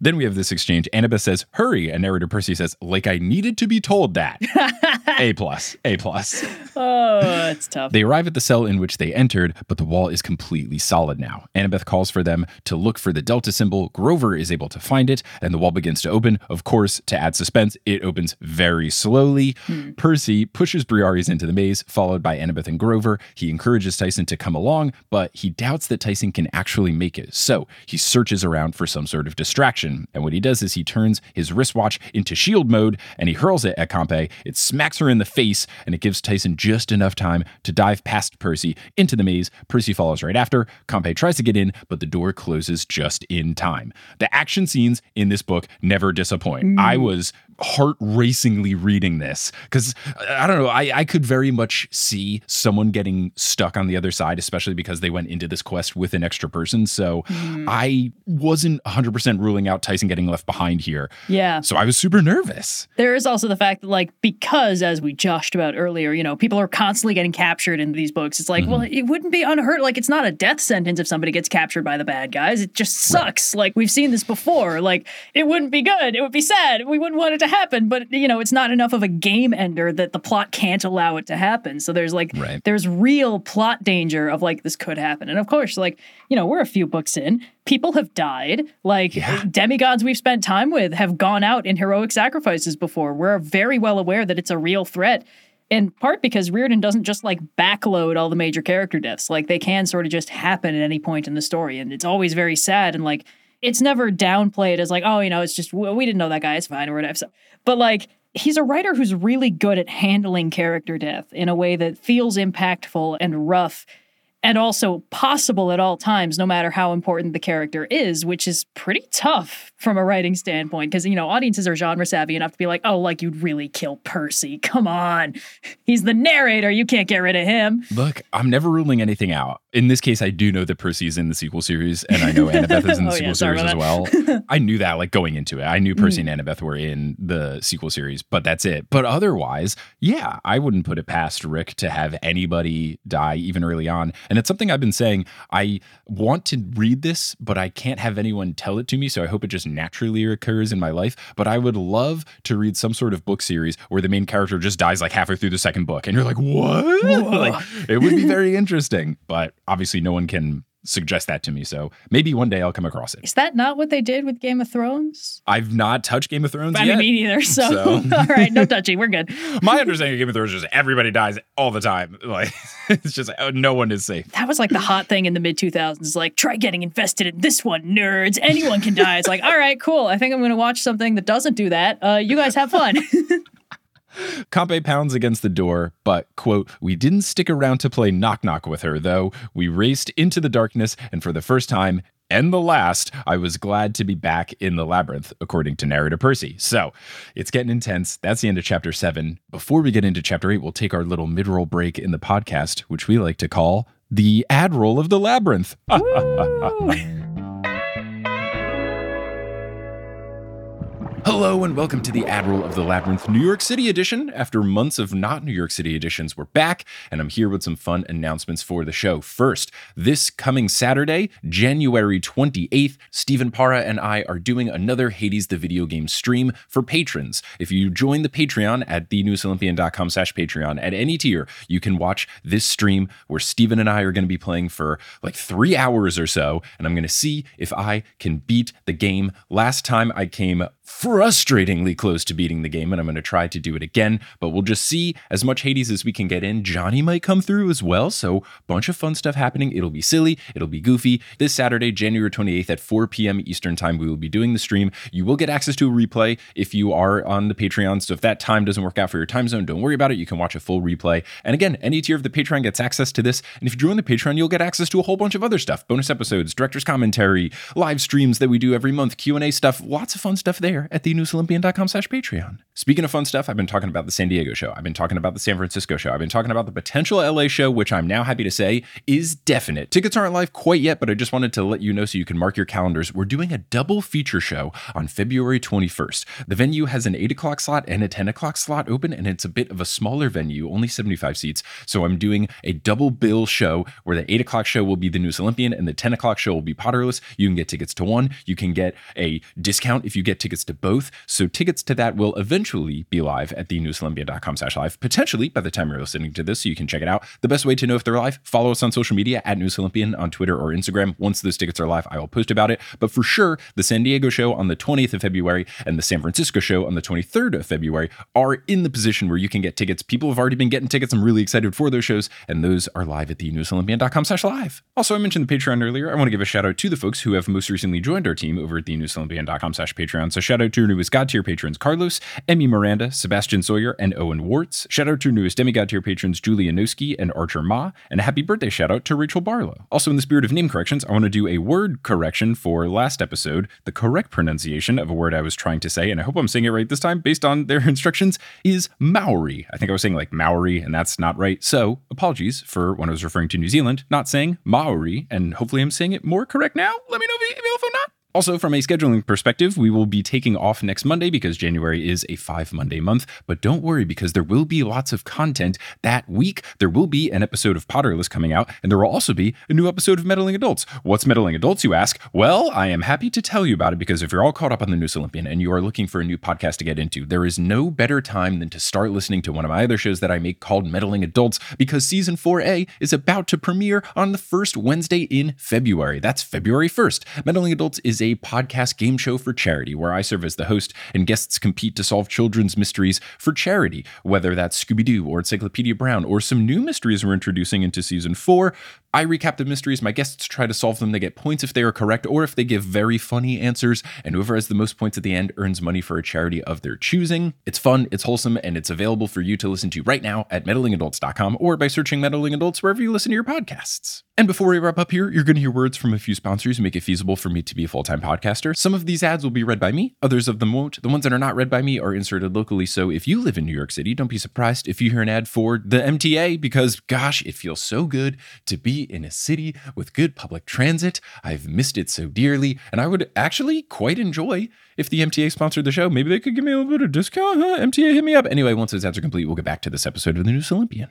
then we have this exchange. Annabeth says, Hurry. And narrator Percy says, Like I needed to be told that. A plus. A plus. oh, it's tough. They arrive at the cell in which they entered, but the wall is completely solid now. Annabeth calls for them to look for the Delta symbol. Grover is able to find it, and the wall begins to open. Of course, to add suspense, it opens very slowly. Hmm. Percy pushes Briares into the maze, followed by Annabeth and Grover. He encourages Tyson to come along, but he doubts that Tyson can actually make it. So he searches around for some sort of distraction. And what he does is he turns his wristwatch into shield mode and he hurls it at Campe. It smacks her in the face, and it gives Tyson just enough time to dive past Percy into the maze. Percy follows right after. Campe tries to get in, but the door closes just in time. The action scenes in this book never disappoint. I mm. was heart racingly reading this because I don't know, I, I could very much see someone getting stuck on the other side, especially because they went into this quest with an extra person. So I wasn't 100% ruling out Tyson getting left behind here. Yeah. So I was super nervous. There is also the fact that, like, because as we joshed about earlier, you know, people are constantly getting captured in these books. It's like, well, Mm-hmm. it wouldn't be unheard. Like, it's not a death sentence if somebody gets captured by the bad guys. It just sucks. Like, we've seen this before. Like, it wouldn't be good. It would be sad. We wouldn't want it to happen. But, you know, it's not enough of a game ender that the plot can't allow it to happen. So there's like, Right. there's real plot danger of like, this could happen. And of course, like, you know, we're a few books in. People have died. Like, demigods we've spent time with have gone out in heroic sacrifices before. We're very well aware that it's a real threat. In part because Riordan doesn't just like backload all the major character deaths. Like they can sort of just happen at any point in the story. And it's always very sad and like it's never downplayed as like, oh, you know, it's just we didn't know that guy, it's fine or whatever. So, but like he's a writer who's really good at handling character death in a way that feels impactful and rough and also possible at all times, no matter how important the character is, which is pretty tough from a writing standpoint. Because, you know, audiences are genre savvy enough to be like, oh, like you'd really kill Percy. Come on. He's the narrator. You can't get rid of him. Look, I'm never ruling anything out. In this case, I do know that Percy is in the sequel series, and I know Annabeth is in the Oh, sequel yeah, series as well. I knew that, like going into it. I knew Percy and mm. Annabeth were in the sequel series, but that's it. But otherwise, yeah, I wouldn't put it past Rick to have anybody die even early on. And it's something I've been saying. I want to read this, but I can't have anyone tell it to me. So I hope it just naturally occurs in my life. But I would love to read some sort of book series where the main character just dies like halfway through the second book, and you're like, what? like it would be very interesting. But obviously, no one can suggest that to me. So maybe one day I'll come across it. Is that not what they did with Game of Thrones? I've not touched Game of Thrones I yet. mean, me neither. So, So- all right, no touching. We're good. My understanding of Game of Thrones is everybody dies all the time. Like it's just uh, no one is safe. That was like the hot thing in the mid 2000s. Like, try getting invested in this one, nerds. Anyone can die. It's like, all right, cool. I think I'm going to watch something that doesn't do that. Uh, you guys have fun. Campe pounds against the door, but, quote, we didn't stick around to play knock knock with her, though. We raced into the darkness, and for the first time, and the last, I was glad to be back in the labyrinth, according to narrator Percy. So it's getting intense. That's the end of chapter seven. Before we get into chapter eight, we'll take our little mid roll break in the podcast, which we like to call the ad roll of the labyrinth. Hello and welcome to the Ad Roll of the Labyrinth New York City edition. After months of not New York City editions, we're back, and I'm here with some fun announcements for the show. First, this coming Saturday, January 28th, Stephen Para and I are doing another Hades the Video Game stream for patrons. If you join the Patreon at thenewestolympian.com slash Patreon at any tier, you can watch this stream where Stephen and I are going to be playing for like three hours or so, and I'm going to see if I can beat the game. Last time I came frustratingly close to beating the game, and I'm going to try to do it again. But we'll just see as much Hades as we can get in. Johnny might come through as well, so bunch of fun stuff happening. It'll be silly, it'll be goofy. This Saturday, January 28th at 4 p.m. Eastern Time, we will be doing the stream. You will get access to a replay if you are on the Patreon. So if that time doesn't work out for your time zone, don't worry about it. You can watch a full replay. And again, any tier of the Patreon gets access to this. And if you join the Patreon, you'll get access to a whole bunch of other stuff: bonus episodes, director's commentary, live streams that we do every month, Q and A stuff. Lots of fun stuff there at the newestolympian.com slash Patreon. Speaking of fun stuff, I've been talking about the San Diego show. I've been talking about the San Francisco show. I've been talking about the potential LA show, which I'm now happy to say is definite. Tickets aren't live quite yet, but I just wanted to let you know so you can mark your calendars. We're doing a double feature show on February 21st. The venue has an 8 o'clock slot and a 10 o'clock slot open, and it's a bit of a smaller venue, only 75 seats. So I'm doing a double bill show where the 8 o'clock show will be the Newest Olympian and the 10 o'clock show will be Potterless. You can get tickets to one. You can get a discount if you get tickets to both. So tickets to that will eventually be live at thenewestolympian.com slash live, potentially by the time you're listening to this, so you can check it out. The best way to know if they're live, follow us on social media at Newest Olympian on Twitter or Instagram. Once those tickets are live, I will post about it. But for sure, the San Diego show on the 20th of February and the San Francisco show on the 23rd of February are in the position where you can get tickets. People have already been getting tickets. I'm really excited for those shows, and those are live at thenewestolympian.com slash live. Also, I mentioned the Patreon earlier. I want to give a shout out to the folks who have most recently joined our team over at thenewestolympian.com slash Patreon. So shout out to newest God tier patrons, Carlos, Emmy Miranda, Sebastian Sawyer, and Owen Warts. Shout out to newest demigod tier patrons, Julia Noski and Archer Ma. And a happy birthday shout out to Rachel Barlow. Also, in the spirit of name corrections, I want to do a word correction for last episode. The correct pronunciation of a word I was trying to say, and I hope I'm saying it right this time based on their instructions, is Maori. I think I was saying like Maori, and that's not right. So, apologies for when I was referring to New Zealand, not saying Maori, and hopefully I'm saying it more correct now. Let me know if, if I'm not. Also, from a scheduling perspective, we will be taking off next Monday because January is a five Monday month. But don't worry because there will be lots of content that week. There will be an episode of Potterless coming out, and there will also be a new episode of Meddling Adults. What's Meddling Adults, you ask? Well, I am happy to tell you about it because if you're all caught up on the Newest Olympian and you are looking for a new podcast to get into, there is no better time than to start listening to one of my other shows that I make called Meddling Adults because season 4A is about to premiere on the first Wednesday in February. That's February 1st. Meddling Adults is a podcast game show for charity where I serve as the host and guests compete to solve children's mysteries for charity, whether that's Scooby Doo or Encyclopedia Brown or some new mysteries we're introducing into season four. I recap the mysteries, my guests try to solve them. They get points if they are correct or if they give very funny answers, and whoever has the most points at the end earns money for a charity of their choosing. It's fun, it's wholesome, and it's available for you to listen to right now at meddlingadults.com or by searching Meddling Adults wherever you listen to your podcasts. And before we wrap up here, you're going to hear words from a few sponsors who make it feasible for me to be a full time podcaster. Some of these ads will be read by me, others of them won't. The ones that are not read by me are inserted locally. So if you live in New York City, don't be surprised if you hear an ad for the MTA because, gosh, it feels so good to be in a city with good public transit. I've missed it so dearly, and I would actually quite enjoy if the MTA sponsored the show. Maybe they could give me a little bit of discount, huh? MTA, hit me up. Anyway, once those ads are complete, we'll get back to this episode of the Newest Olympian.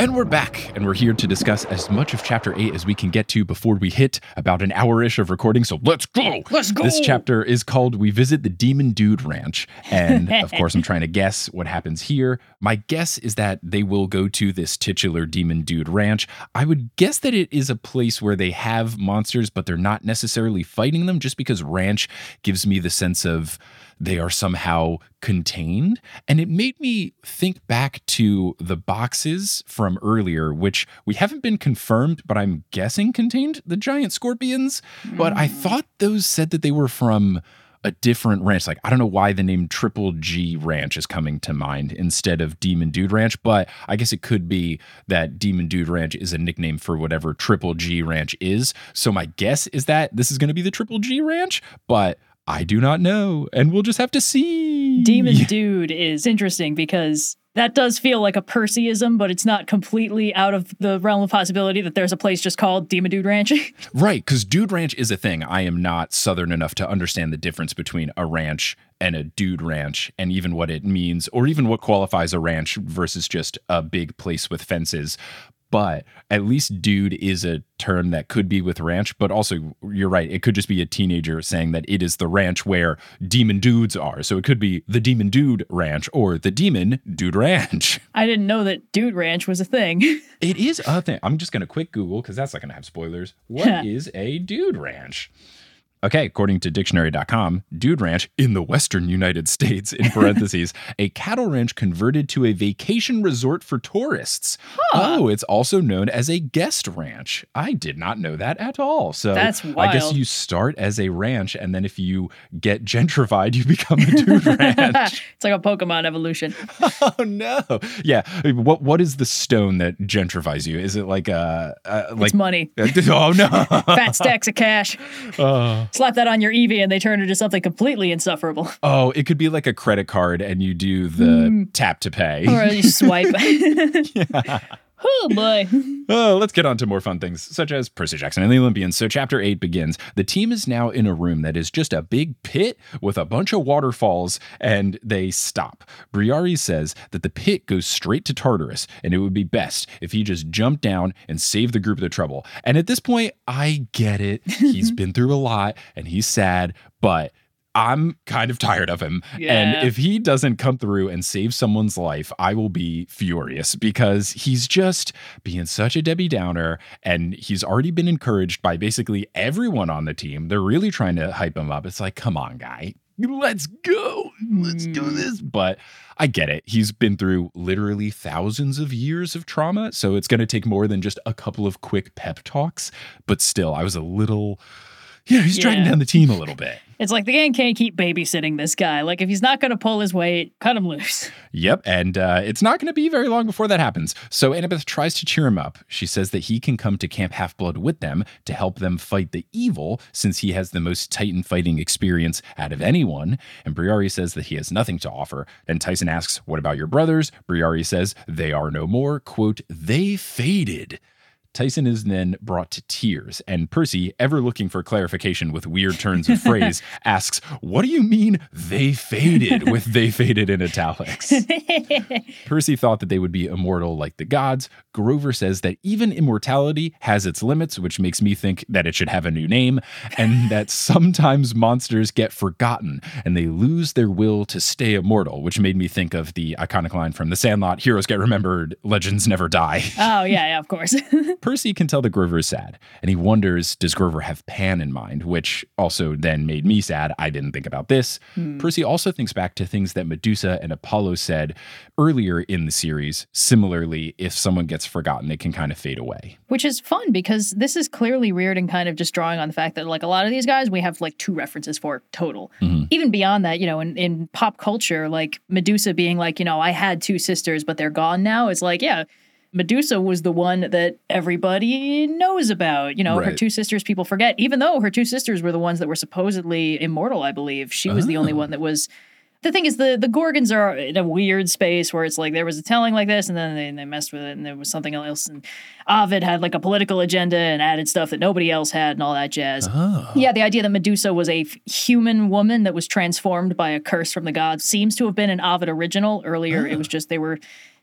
And we're back, and we're here to discuss as much of chapter 8 as we can get to before we hit about an hour ish of recording. So let's go! Let's go! This chapter is called We Visit the Demon Dude Ranch. And of course, I'm trying to guess what happens here. My guess is that they will go to this titular Demon Dude Ranch. I would guess that it is a place where they have monsters, but they're not necessarily fighting them, just because ranch gives me the sense of they are somehow contained. And it made me think back to the boxes from earlier, which we haven't been confirmed, but I'm guessing contained the giant scorpions. But I mm. thought those said that they were from a different ranch. Like, I don't know why the name Triple G Ranch is coming to mind instead of Demon Dude Ranch, but I guess it could be that Demon Dude Ranch is a nickname for whatever Triple G Ranch is. So my guess is that this is going to be the Triple G Ranch, but I do not know, and we'll just have to see. Demon Dude is interesting because that does feel like a Percyism, but it's not completely out of the realm of possibility that there's a place just called Demon Dude Ranch. Right, because Dude Ranch is a thing. I am not Southern enough to understand the difference between a ranch and a dude ranch and even what it means, or even what qualifies a ranch versus just a big place with fences. But at least dude is a term that could be with ranch, but also you're right, it could just be a teenager saying that it is the ranch where demon dudes are. So it could be the demon dude ranch or the demon dude ranch. I didn't know that Dude Ranch was a thing. It is a thing. I'm just going to quick Google because that's not going to have spoilers. What is a dude ranch? Okay, according to dictionary.com, dude ranch in the western United States, in parentheses, a cattle ranch converted to a vacation resort for tourists. Oh, it's also known as a guest ranch. I did not know that at all. So That's I guess you start as a ranch, and then if you get gentrified, you become a dude ranch. it's like a Pokemon evolution. Oh no! Yeah, what what is the stone that gentrifies you? Is it like uh, uh, a, a like it's money. Oh no! Fat stacks of cash. Uh, Slap that on your EV and they turn into something completely insufferable. Oh, it could be like a credit card, and you do the hmm. tap to pay. Or you swipe. Oh boy. Oh, let's get on to more fun things, such as Percy Jackson and the Olympians. So, chapter eight begins. The team is now in a room that is just a big pit with a bunch of waterfalls, and they stop. Briares says that the pit goes straight to Tartarus, and it would be best if he just jumped down and saved the group the trouble. And at this point, I get it. He's been through a lot and he's sad, but. I'm kind of tired of him. Yeah. And if he doesn't come through and save someone's life, I will be furious because he's just being such a Debbie Downer. And he's already been encouraged by basically everyone on the team. They're really trying to hype him up. It's like, come on, guy. Let's go. Let's do hmm. this. But I get it. He's been through literally thousands of years of trauma. So it's going to take more than just a couple of quick pep talks. But still, I was a little, you know, he's dragging down the team a little bit. It's like the gang can't keep babysitting this guy. Like if he's not going to pull his weight, cut him loose. Yep, and uh, it's not going to be very long before that happens. So Annabeth tries to cheer him up. She says that he can come to Camp Half Blood with them to help them fight the evil, since he has the most Titan fighting experience out of anyone. And Briares says that he has nothing to offer. And Tyson asks, "What about your brothers?" Briares says, "They are no more." "Quote: They faded." Tyson is then brought to tears, and Percy, ever looking for clarification with weird turns of phrase, asks, What do you mean they faded? with they faded in italics. Percy thought that they would be immortal like the gods. Grover says that even immortality has its limits, which makes me think that it should have a new name, and that sometimes monsters get forgotten and they lose their will to stay immortal, which made me think of the iconic line from The Sandlot heroes get remembered, legends never die. Oh yeah, yeah, of course. Percy can tell that Grover is sad, and he wonders, does Grover have Pan in mind? Which also then made me sad. I didn't think about this. Hmm. Percy also thinks back to things that Medusa and Apollo said earlier in the series. Similarly, if someone gets forgotten, it can kind of fade away. Which is fun because this is clearly weird and kind of just drawing on the fact that like a lot of these guys we have like two references for total. Mm-hmm. Even beyond that, you know, in, in pop culture, like Medusa being like, you know, I had two sisters, but they're gone now. It's like, yeah. Medusa was the one that everybody knows about. You know, her two sisters people forget, even though her two sisters were the ones that were supposedly immortal, I believe. She was the only oh. one that was the thing is the the Gorgons are in a weird space where it's like there was a telling like this and then they, they messed with it and there was something else and Ovid had like a political agenda and added stuff that nobody else had and all that jazz. Oh. Yeah, the idea that Medusa was a f- human woman that was transformed by a curse from the gods seems to have been an Ovid original. Earlier it was oh. just they were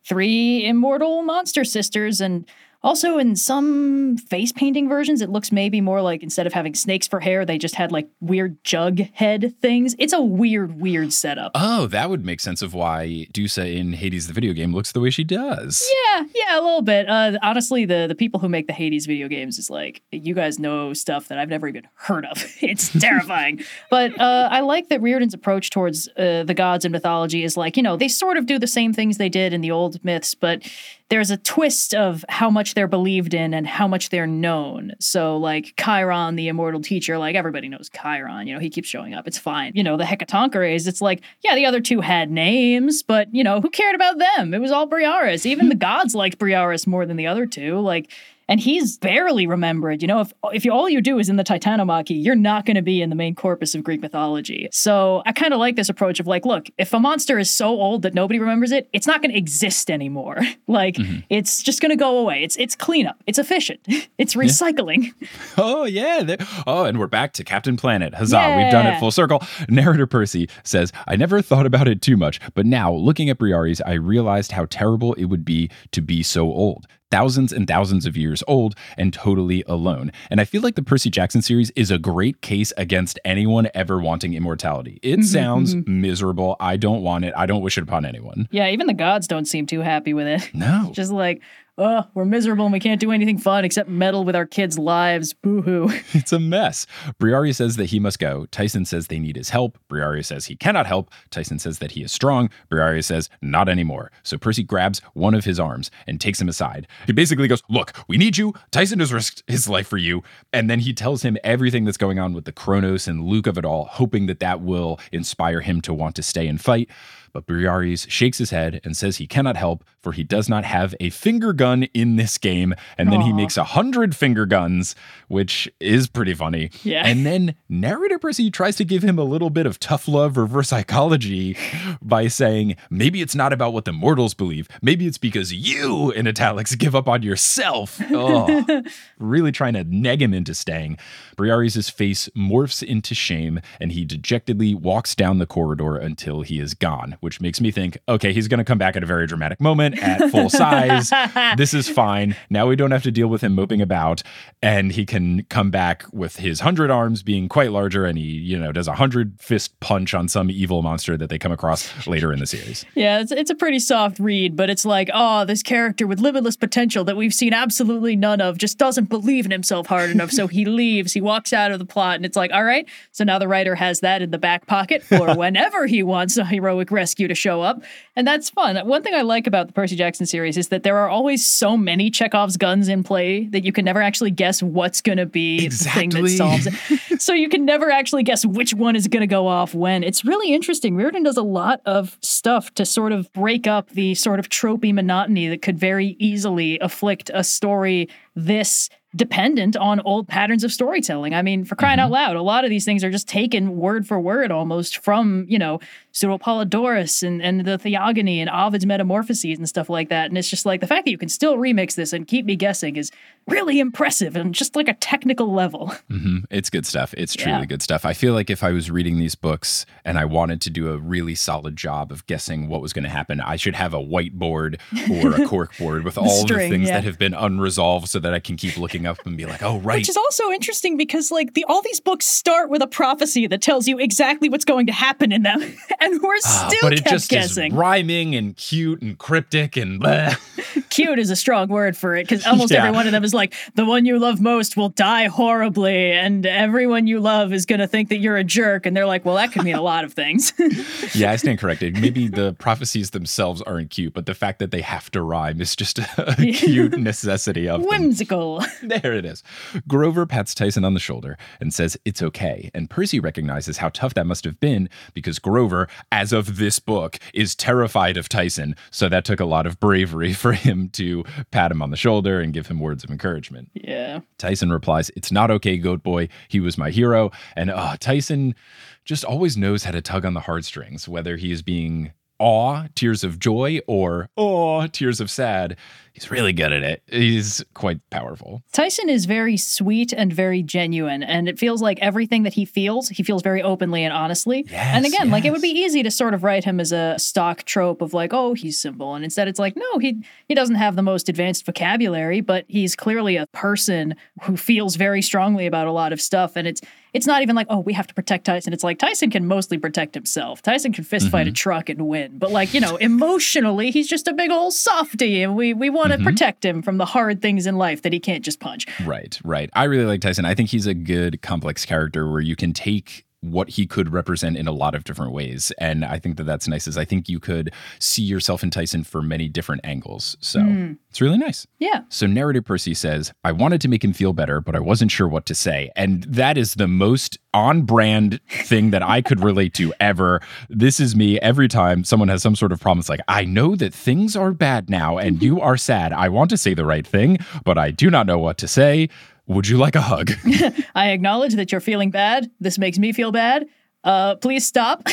three immortal monster sisters and Also, in some vase painting versions, it looks maybe more like instead of having snakes for hair, they just had like weird jug head things. It's a weird, weird setup. Oh, that would make sense of why Dusa in Hades the video game looks the way she does. Yeah, yeah, a little bit. Uh, honestly, the the people who make the Hades video games is like you guys know stuff that I've never even heard of. It's terrifying. but uh, I like that Riordan's approach towards uh, the gods and mythology is like you know they sort of do the same things they did in the old myths, but there's a twist of how much they're believed in and how much they're known. So, like Chiron, the immortal teacher, like everybody knows Chiron. You know, he keeps showing up. It's fine. You know, the Hecatoncheires, it's like, yeah, the other two had names, but, you know, who cared about them? It was all Briareus. Even the gods liked Briareus more than the other two. Like, and he's barely remembered. You know, if if you, all you do is in the Titanomachy, you're not going to be in the main corpus of Greek mythology. So I kind of like this approach of like, look, if a monster is so old that nobody remembers it, it's not going to exist anymore. like, mm-hmm. it's just going to go away. It's it's cleanup. It's efficient. It's recycling. Yeah. Oh yeah. Oh, and we're back to Captain Planet. Huzzah! Yeah. We've done it full circle. Narrator Percy says, "I never thought about it too much, but now looking at Briares, I realized how terrible it would be to be so old thousands and thousands of years old and totally alone. And I feel like the Percy Jackson series is a great case against anyone ever wanting immortality. It mm-hmm, sounds mm-hmm. miserable. I don't want it. I don't wish it upon anyone. Yeah, even the gods don't seem too happy with it. No. Just like, oh, we're miserable and we can't do anything fun except meddle with our kids' lives. Boo hoo. It's a mess. Briares says that he must go. Tyson says they need his help. Briares says he cannot help. Tyson says that he is strong. Briares says not anymore. So Percy grabs one of his arms and takes him aside. He basically goes, Look, we need you. Tyson has risked his life for you. And then he tells him everything that's going on with the Kronos and Luke of it all, hoping that that will inspire him to want to stay and fight. But Briares shakes his head and says he cannot help, for he does not have a finger gun in this game. And then he makes a hundred finger guns, which is pretty funny. Yeah. And then narrator Percy tries to give him a little bit of tough love reverse psychology by saying, maybe it's not about what the mortals believe. Maybe it's because you, in italics, give up on yourself. Oh, really trying to neg him into staying. Briares' face morphs into shame, and he dejectedly walks down the corridor until he is gone which makes me think, okay, he's going to come back at a very dramatic moment at full size. this is fine. Now we don't have to deal with him moping about, and he can come back with his hundred arms being quite larger, and he, you know, does a hundred fist punch on some evil monster that they come across later in the series. Yeah, it's, it's a pretty soft read, but it's like, oh, this character with limitless potential that we've seen absolutely none of just doesn't believe in himself hard enough, so he leaves. He walks out of the plot, and it's like, all right, so now the writer has that in the back pocket for whenever he wants a heroic rescue to show up. And that's fun. One thing I like about the Percy Jackson series is that there are always so many Chekhov's guns in play that you can never actually guess what's going to be exactly. the thing that solves it. so you can never actually guess which one is going to go off when. It's really interesting. Riordan does a lot of stuff to sort of break up the sort of tropey monotony that could very easily afflict a story this dependent on old patterns of storytelling. I mean, for crying mm-hmm. out loud, a lot of these things are just taken word for word almost from, you know, Pseudo-Apollodorus and, and the Theogony and Ovid's Metamorphoses and stuff like that. And it's just like the fact that you can still remix this and keep me guessing is really impressive and just like a technical level. Mm-hmm. It's good stuff. It's truly yeah. good stuff. I feel like if I was reading these books and I wanted to do a really solid job of guessing what was going to happen, I should have a whiteboard or a cork board with all the, string, the things yeah. that have been unresolved so that I can keep looking up and be like, oh, right. Which is also interesting because like the all these books start with a prophecy that tells you exactly what's going to happen in them. and we're ah, still uh, but it just guessing. is rhyming and cute and cryptic and blah. cute is a strong word for it because almost yeah. every one of them is like the one you love most will die horribly and everyone you love is going to think that you're a jerk and they're like well that could mean a lot of things yeah i stand corrected maybe the prophecies themselves aren't cute but the fact that they have to rhyme is just a cute necessity of whimsical them. there it is grover pats tyson on the shoulder and says it's okay and percy recognizes how tough that must have been because grover as of this book is terrified of tyson so that took a lot of bravery for him to pat him on the shoulder and give him words of encouragement. Yeah. Tyson replies, It's not okay, Goat Boy. He was my hero. And uh, Tyson just always knows how to tug on the heartstrings, whether he is being awe, tears of joy, or awe, tears of sad He's really good at it. He's quite powerful. Tyson is very sweet and very genuine, and it feels like everything that he feels, he feels very openly and honestly. Yes, and again, like it would be easy to sort of write him as a stock trope of like, oh, he's simple, and instead it's like, no, he he doesn't have the most advanced vocabulary, but he's clearly a person who feels very strongly about a lot of stuff, and it's it's not even like, oh, we have to protect Tyson. It's like Tyson can mostly protect himself. Tyson can fist fight a mm-hmm. truck and win, but like you know, emotionally, he's just a big old softy, and we we want to mm-hmm. protect him from the hard things in life that he can't just punch. Right, right. I really like Tyson. I think he's a good complex character where you can take what he could represent in a lot of different ways. And i think that that's nice is i think you could see yourself in tyson for many different angles. So hmm. it's really nice. Yeah. so narrator percy says i wanted to make him feel better but i wasn't sure what to say. And that is the most on brand thing that i could relate to ever. This is me every time someone has some sort of problem it's like i know that things are bad now and you are sad. I want to say the right thing but i do not know what to say would you like a hug I acknowledge that you're feeling bad. This makes me feel bad. Uh, please stop.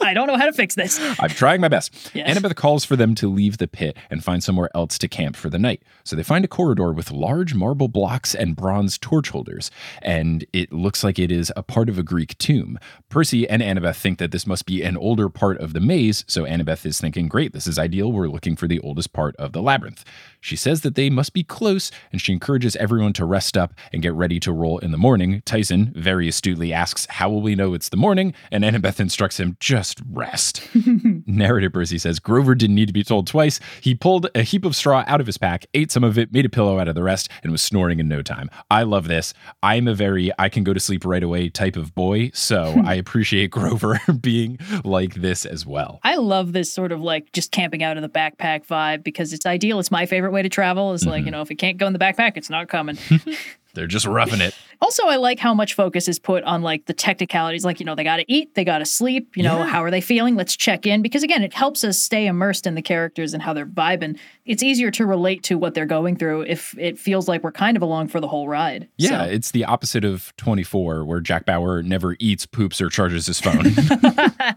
I don't know how to fix this. I'm trying my best. Yes. Annabeth calls for them to leave the pit and find somewhere else to camp for the night. So they find a corridor with large marble blocks and bronze torch holders, and it looks like it is a part of a Greek tomb. Percy and Annabeth think that this must be an older part of the maze, so Annabeth is thinking, great, this is ideal. We're looking for the oldest part of the labyrinth. She says that they must be close, and she encourages everyone to rest up and get ready to roll in the morning. Tyson very astutely asks, How will we know it's the morning? And Annabeth instructs him, Just rest. Narrator Percy says Grover didn't need to be told twice. He pulled a heap of straw out of his pack, ate some of it, made a pillow out of the rest, and was snoring in no time. I love this. I'm a very I can go to sleep right away type of boy, so I appreciate Grover being like this as well. I love this sort of like just camping out in the backpack vibe because it's ideal. It's my favorite way to travel. Is like, you mm-hmm. know, if it can't go in the backpack, it's not coming. They're just roughing it. also, I like how much focus is put on like the technicalities. Like, you know, they got to eat, they got to sleep. You know, Yeah. how are they feeling? Let's check in because again, it helps us stay immersed in the characters and how they're vibing. It's easier to relate to what they're going through if it feels like we're kind of along for the whole ride. Yeah, So- it's the opposite of 24, where Jack Bauer never eats, poops, or charges his phone.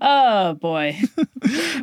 Oh boy.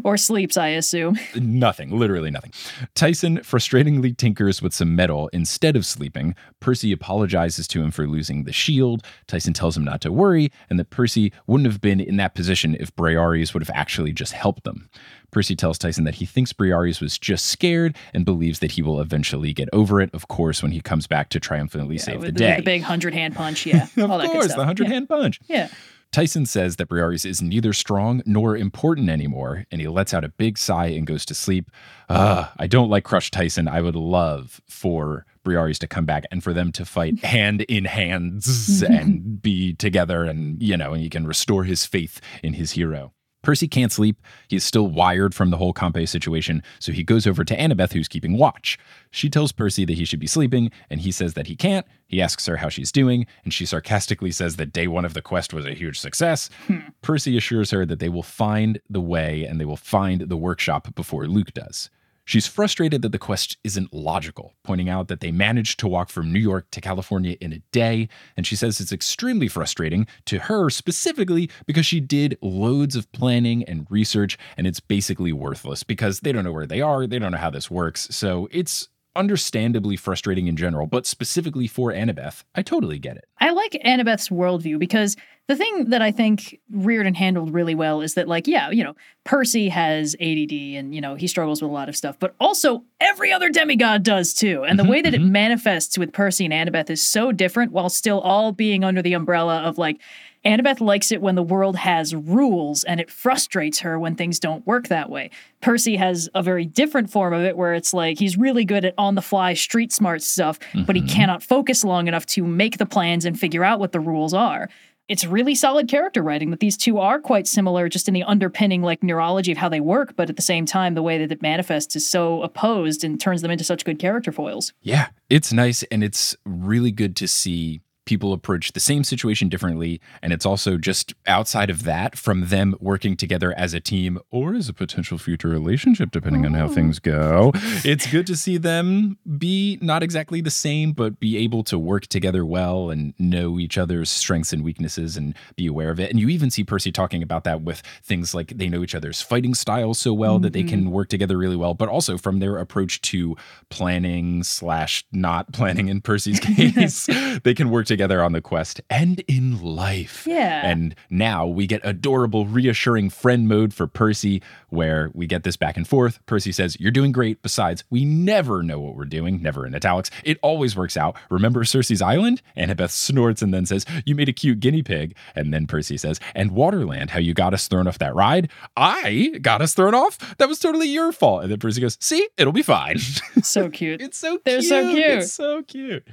or sleeps, I assume. nothing, literally nothing. Tyson frustratingly tinkers with some metal instead of sleeping. Percy apologizes to him for losing the shield. Tyson tells him not to worry and that Percy wouldn't have been in that position if Briareus would have actually just helped them. Percy tells Tyson that he thinks Briareus was just scared and believes that he will eventually get over it, of course, when he comes back to triumphantly save the with, day. the big hundred hand punch. Yeah. of all course, the hundred Yeah. hand punch. Yeah. Tyson says that Briareus is neither strong nor important anymore, and he lets out a big sigh and goes to sleep. Ugh, I don't like Crush Tyson. I would love for To come back and for them to fight mm-hmm. hand in hands mm-hmm. and be together, and you know, and he can restore his faith in his hero. Percy can't sleep. He is still wired from the whole Campe situation, so he goes over to Annabeth, who's keeping watch. She tells Percy that he should be sleeping, and he says that he can't. He asks her how she's doing, and she sarcastically says that day one of the quest was a huge success. Hmm. Percy assures her that they will find the way and they will find the workshop before Luke does. She's frustrated that the quest isn't logical, pointing out that they managed to walk from New York to California in a day, and she says it's extremely frustrating to her specifically because she did loads of planning and research, and it's basically worthless because they don't know where they are, they don't know how this works, so it's understandably frustrating in general, but specifically for Annabeth, I totally get it. I like Annabeth's worldview because the thing that I think Riordan handled really well is that, like, yeah, you know, Percy has ADD and, you know, he struggles with a lot of stuff, but also every other demigod does too. And the mm-hmm, way that it mm-hmm. manifests with Percy and Annabeth is so different while still all being under the umbrella of, like, Annabeth likes it when the world has rules and it frustrates her when things don't work that way. Percy has a very different form of it where it's like he's really good at on the fly street smart stuff, but he mm-hmm. cannot focus long enough to make the plans and figure out what the rules are. It's really solid character writing that these two are quite similar just in the underpinning like neurology of how they work, but at the same time the way that it manifests is so opposed and turns them into such good character foils. Yeah, it's nice and it's really good to see people approach the same situation differently. And it's also just outside of that from them working together as a team or as a potential future relationship, depending on how oh. things go. It's good to see them be not exactly the same, but be able to work together well and know each other's strengths and weaknesses and be aware of it. And you even see Percy talking about that with things like they know each other's fighting styles so well that they can mm-hmm. work together really well, but also from their approach to planning slash not planning in Percy's case, they can work together on the quest and in life. Yeah. And now we get adorable, reassuring friend mode for Percy, where we get this back and forth. Percy says, You're doing great. Besides, we never know what we're doing, never in italics. It always works out. Remember Circe's Island? Annabeth snorts and then says, You made a cute guinea pig. And then Percy says, And Waterland, how you got us thrown off that ride? I got us thrown off? That was totally your fault. And then Percy goes, See, it'll be fine. so cute. It's so They're cute. so cute. It's so cute.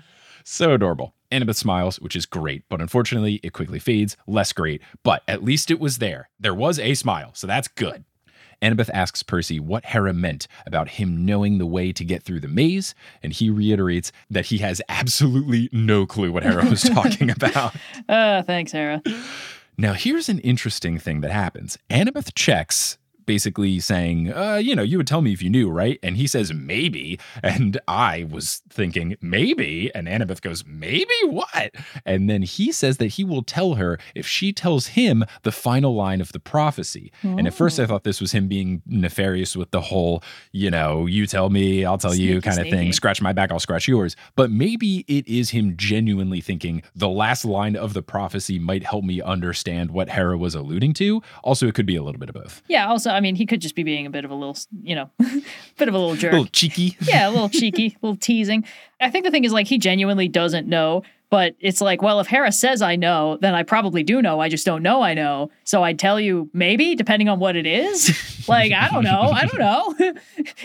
So adorable. Annabeth smiles, which is great, but unfortunately, it quickly fades. Less great, but at least it was there. There was a smile, so that's good. Annabeth asks Percy what Hera meant about him knowing the way to get through the maze, and he reiterates that he has absolutely no clue what Hera was talking about. Uh, thanks, Hera. Now, here's an interesting thing that happens. Annabeth checks, basically saying, uh, you know, you would tell me if you knew, right? And he says, maybe. And I was thinking, maybe. And Annabeth goes, maybe what? And then he says that he will tell her if she tells him the final line of the prophecy. And at first, I thought this was him being nefarious with the whole, you know, you tell me, I'll tell you Sneaky, kind of thing. Scratch my back, I'll scratch yours. But maybe it is him genuinely thinking the last line of the prophecy might help me understand what Hera was alluding to. Also, it could be a little bit of both. Yeah, also, I mean, he could just be being a bit of a little, you know, bit of a little A jerk. little cheeky. yeah, a little cheeky, a little teasing. I think the thing is like he genuinely doesn't know, but it's like, well, if Harris says I know, then I probably do know. I just don't know I know. So I'd tell you maybe, depending on what it is. like, I don't know. I don't know.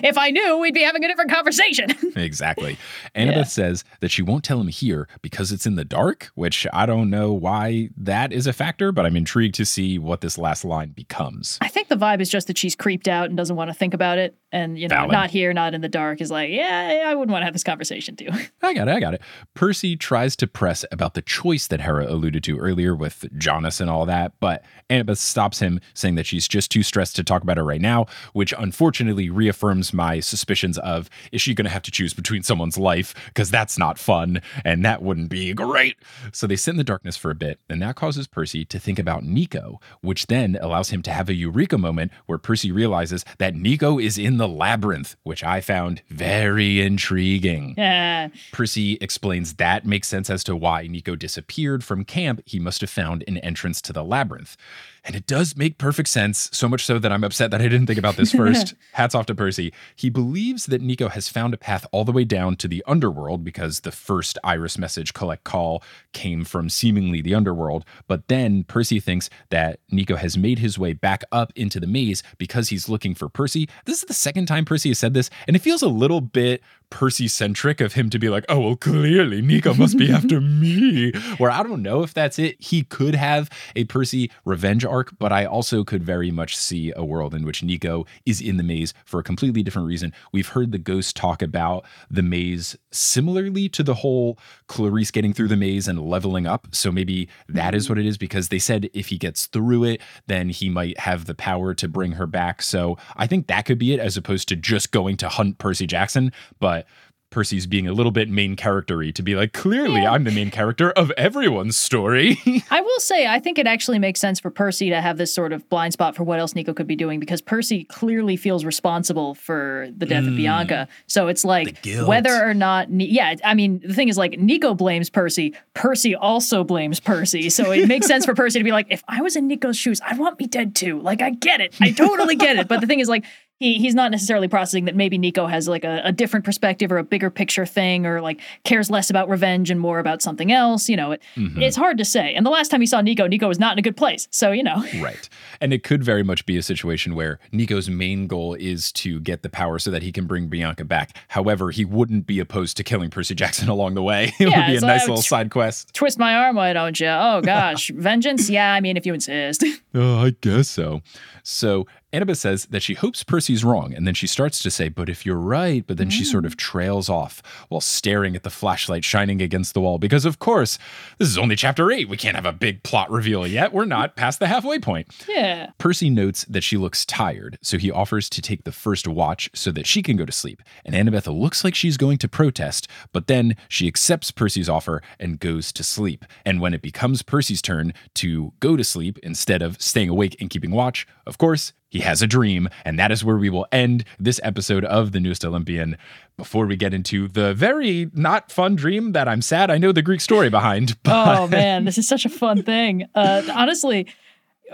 if I knew, we'd be having a different conversation. Exactly. Annabeth Yeah. says that she won't tell him here because it's in the dark, which I don't know why that is a factor, but I'm intrigued to see what this last line becomes. I think the vibe is just that she's creeped out and doesn't want to think about it. And, you know, Valid. not here, not in the dark is like, yeah, I wouldn't want to have this conversation too. I got it. I got it. Percy tries to press about the choice that Hera alluded to earlier with Janus and all that, but Annabeth stops him, saying that she's just too stressed to talk about it right now, which unfortunately reaffirms my suspicions of is she going to have to choose between someone's life? Because that's not fun, and that wouldn't be great. So they sit in the darkness for a bit, and that causes Percy to think about Nico, which then allows him to have a eureka moment where Percy realizes that Nico is in the labyrinth, which I found very intriguing. yeah. Percy explains that makes sense as to why Nico disappeared from camp. He must have found an entrance to the labyrinth. And it does make perfect sense, so much so that I'm upset that I didn't think about this first. Hats off to Percy. He believes that Nico has found a path all the way down to the underworld because the first Iris message collect call came from seemingly the underworld. But then Percy thinks that Nico has made his way back up into the maze because he's looking for Percy. This is the second time Percy has said this, and it feels a little bit Percy centric of him to be like, oh, well, clearly Nico must be after me. Where I don't know if that's it. He could have a Percy revenge arc, but I also could very much see a world in which Nico is in the maze for a completely different reason. We've heard the ghost talk about the maze similarly to the whole Clarisse getting through the maze and leveling up. So maybe that is mm-hmm. what it is because they said if he gets through it, then he might have the power to bring her back. So I think that could be it as opposed to just going to hunt Percy Jackson. But Percy's being a little bit main charactery to be like, clearly I'm the main character of everyone's story. I will say, I think it actually makes sense for Percy to have this sort of blind spot for what else Nico could be doing because Percy clearly feels responsible for the death of hmm. Bianca. So it's like whether or not, yeah, I mean, the thing is like Nico blames Percy, Percy also blames Percy. So it makes sense for Percy to be like, if I was in Nico's shoes, I'd want me dead too. Like, I get it. I totally get it. But the thing is like, he, he's not necessarily processing that maybe Nico has like a, a different perspective or a bigger picture thing or like cares less about revenge and more about something else. You know, it, mm-hmm. it's hard to say. And the last time he saw Nico, Nico was not in a good place. So, you know, Right. And it could very much be a situation where Nico's main goal is to get the power so that he can bring Bianca back. However, he wouldn't be opposed to killing Percy Jackson along the way. It Yeah, would be a nice like- little side quest. twist my arm, why don't you? Oh gosh, vengeance? Yeah, I mean, if you insist. Oh, I guess so. So Annabeth says that she hopes Percy's wrong, and then she starts to say, But if you're right, but then she sort of mm. trails off while staring at the flashlight shining against the wall. Because, of course, this is only chapter eight. We can't have a big plot reveal yet. We're not past the halfway point. Yeah. Percy notes that she looks tired, so he offers to take the first watch so that she can go to sleep. And Annabeth looks like she's going to protest, but then she accepts Percy's offer and goes to sleep. And when it becomes Percy's turn to go to sleep instead of staying awake and keeping watch, of course, he has a dream, and that is where we will end this episode of The Newest Olympian. Before we get into the very not fun dream that I'm sad I know the Greek story behind. But Oh man, this is such a fun thing. Uh, honestly,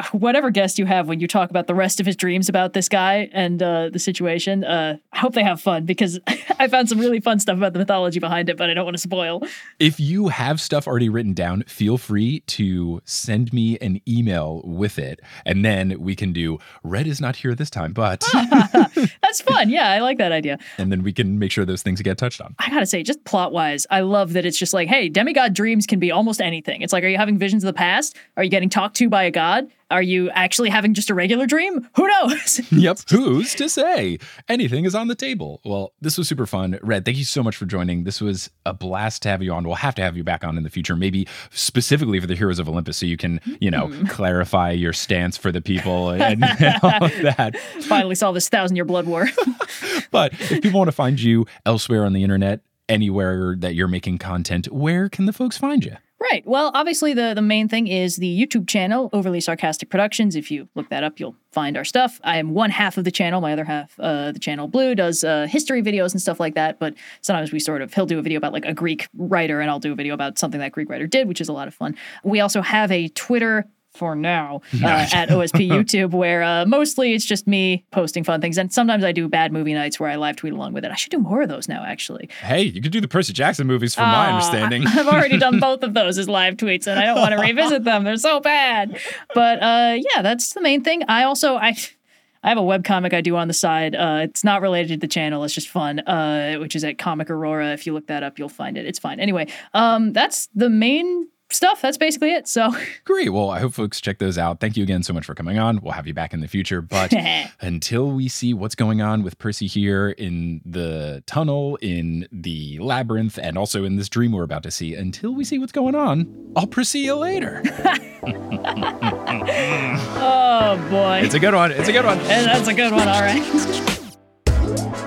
whatever guest you have when you talk about the rest of his dreams about this guy and uh, the situation, uh, I hope they have fun because I found some really fun stuff about the mythology behind it, but I don't want to spoil. If you have stuff already written down, feel free to send me an email with it, and then we can do Red is not here this time, but That's fun. Yeah, I like that idea. and then we can make sure those things get touched on. I gotta say, just plot wise, I love that it's just like, hey, demigod dreams can be almost anything. It's like, are you having visions of the past? Are you getting talked to by a god? Are you actually having just a regular dream? Who knows? yep. Who's to say? Anything is on the table. Well, this was super fun. Red, thank you so much for joining. This was a blast to have you on. We'll have to have you back on in the future, maybe specifically for the Heroes of Olympus, so you can, you know, hmm. clarify your stance for the people and, and all of that. Finally solve this thousand year blood war. But if people want to find you elsewhere on the internet, anywhere that you're making content, where can the folks find you? Right. Well, obviously, the, the main thing is the YouTube channel, Overly Sarcastic Productions. If you look that up, you'll find our stuff. I am one half of the channel. My other half, uh, the channel Blue, does uh, history videos and stuff like that. But sometimes we sort of, he'll do a video about like a Greek writer, and I'll do a video about something that Greek writer did, which is a lot of fun. We also have a Twitter for now uh, at OSP YouTube, where uh, mostly it's just me posting fun things. And sometimes I do bad movie nights where I live tweet along with it. I should do more of those now, actually. Hey, you could do the Percy Jackson movies from my Oh, understanding. I, have already done both of those as live tweets, and I don't want to revisit them. They're so bad. But uh, yeah, that's the main thing. I also I. I have a webcomic I do on the side. Uh, it's not related to the channel. It's just fun, uh, which is at Comic Aurora. If you look that up, you'll find it. It's fine. Anyway, um, that's the main stuff. That's basically it. So Great. Well, I hope folks check those out. Thank you again so much for coming on. We'll have you back in the future. But until we see what's going on with Percy here in the tunnel, in the labyrinth, and also in this dream we're about to see, until we see what's going on, I'll Percy you later. oh boy, it's a good one. It's a good one. And that's a good one. All right.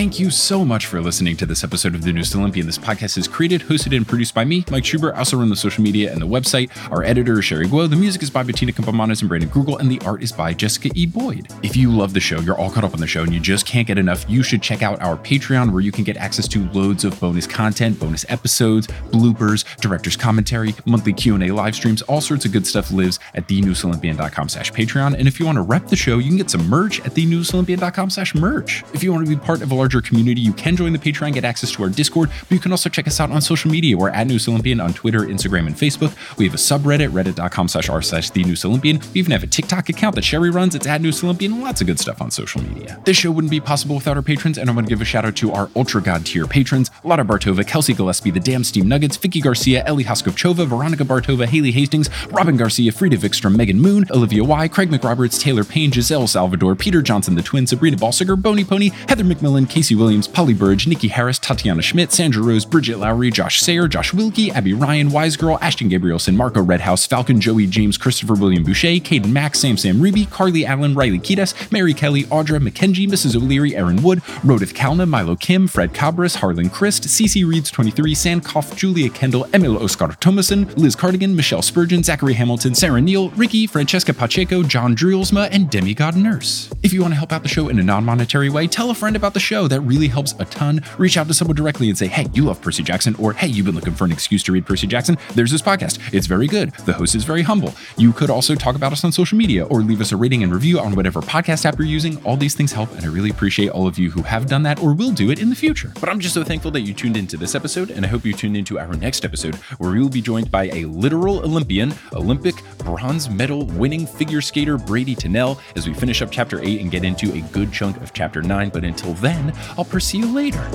Thank you so much for listening to this episode of The Newest Olympian. This podcast is created, hosted, and produced by me, Mike Schubert. I also run the social media and the website. Our editor is Sherry Guo. The music is by Bettina Campomanes and Brandon Grugle, and the art is by Jessica E. Boyd. If you love the show, you're all caught up on the show, and you just can't get enough, you should check out our Patreon, where you can get access to loads of bonus content, bonus episodes, bloopers, director's commentary, monthly Q&A live streams, all sorts of good stuff lives at thenewestolympian.com slash Patreon. And if you want to rep the show, you can get some merch at thenewestolympian.com slash merch. If you want to be part of a larger community, you can join the Patreon, get access to our Discord, but you can also check us out on social media. We're at Newest Olympian on Twitter, Instagram, and Facebook. We have a subreddit, reddit.com slash r slash the Newest Olympian. We even have a TikTok account that Sherry runs. It's at Newest Olympian. Lots of good stuff on social media. This show wouldn't be possible without our patrons, and I want to give a shout out to our Ultra God tier patrons Lotta Bartova, Kelsey Gillespie, The Damn Steam Nuggets, Vicky Garcia, Ellie Hoskovchova, Veronica Bartova, Haley Hastings, Robin Garcia, Frida Vikstrom, Megan Moon, Olivia Y, Craig McRoberts, Taylor Payne, Giselle Salvador, Peter Johnson, The Twin, Sabrina Balsiger, Bony Pony, Heather McMillan, Casey Williams, Polly Burge, Nikki Harris, Tatiana Schmidt, Sandra Rose, Bridget Lowry, Josh Sayer, Josh Wilkie, Abby Ryan, Wise Girl, Ashton Gabrielson, Marco Redhouse, Falcon, Joey James, Christopher William Boucher, Caden Max, Sam Sam Reeby, Carly Allen, Riley Kiedis, Mary Kelly, Audra, McKenzie, Mrs. O'Leary, Aaron Wood, Rodith Kalna, Milo Kim, Fred Cabras, Harlan Christ, CC Reeds 23, Sandkoff, Julia Kendall, Emil Oscar Thomason, Liz Cardigan, Michelle Spurgeon, Zachary Hamilton, Sarah Neal, Ricky, Francesca Pacheco, John Drulsma, and Demigod Nurse. If you want to help out the show in a non-monetary way, tell a friend about the show. That really helps a ton. Reach out to someone directly and say, hey, you love Percy Jackson, or hey, you've been looking for an excuse to read Percy Jackson. There's this podcast. It's very good. The host is very humble. You could also talk about us on social media or leave us a rating and review on whatever podcast app you're using. All these things help, and I really appreciate all of you who have done that or will do it in the future. But I'm just so thankful that you tuned into this episode, and I hope you tuned into our next episode where we will be joined by a literal Olympian, Olympic bronze medal winning figure skater Bradie Tennell as we finish up chapter 8 and get into a good chunk of chapter 9. But until then, I'll Percy you later.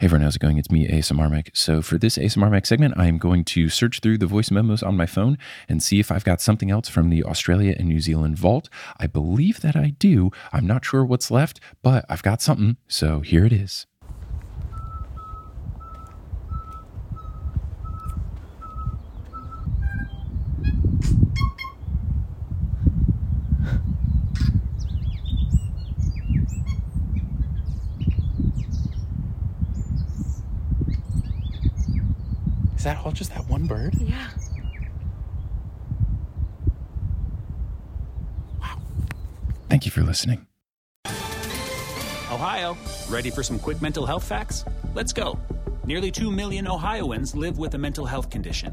Hey everyone, how's it going? It's me, ASMR Mac. So for this ASMR Mac segment, I am going to search through the voice memos on my phone and see if I've got something else from the Australia and New Zealand vault. I believe that I do. I'm not sure what's left, but I've got something. So here it is. Is that all just that one bird? Yeah. Wow. Thank you for listening. Ohio, ready for some quick mental health facts? Let's go. Nearly 2 million Ohioans live with a mental health condition.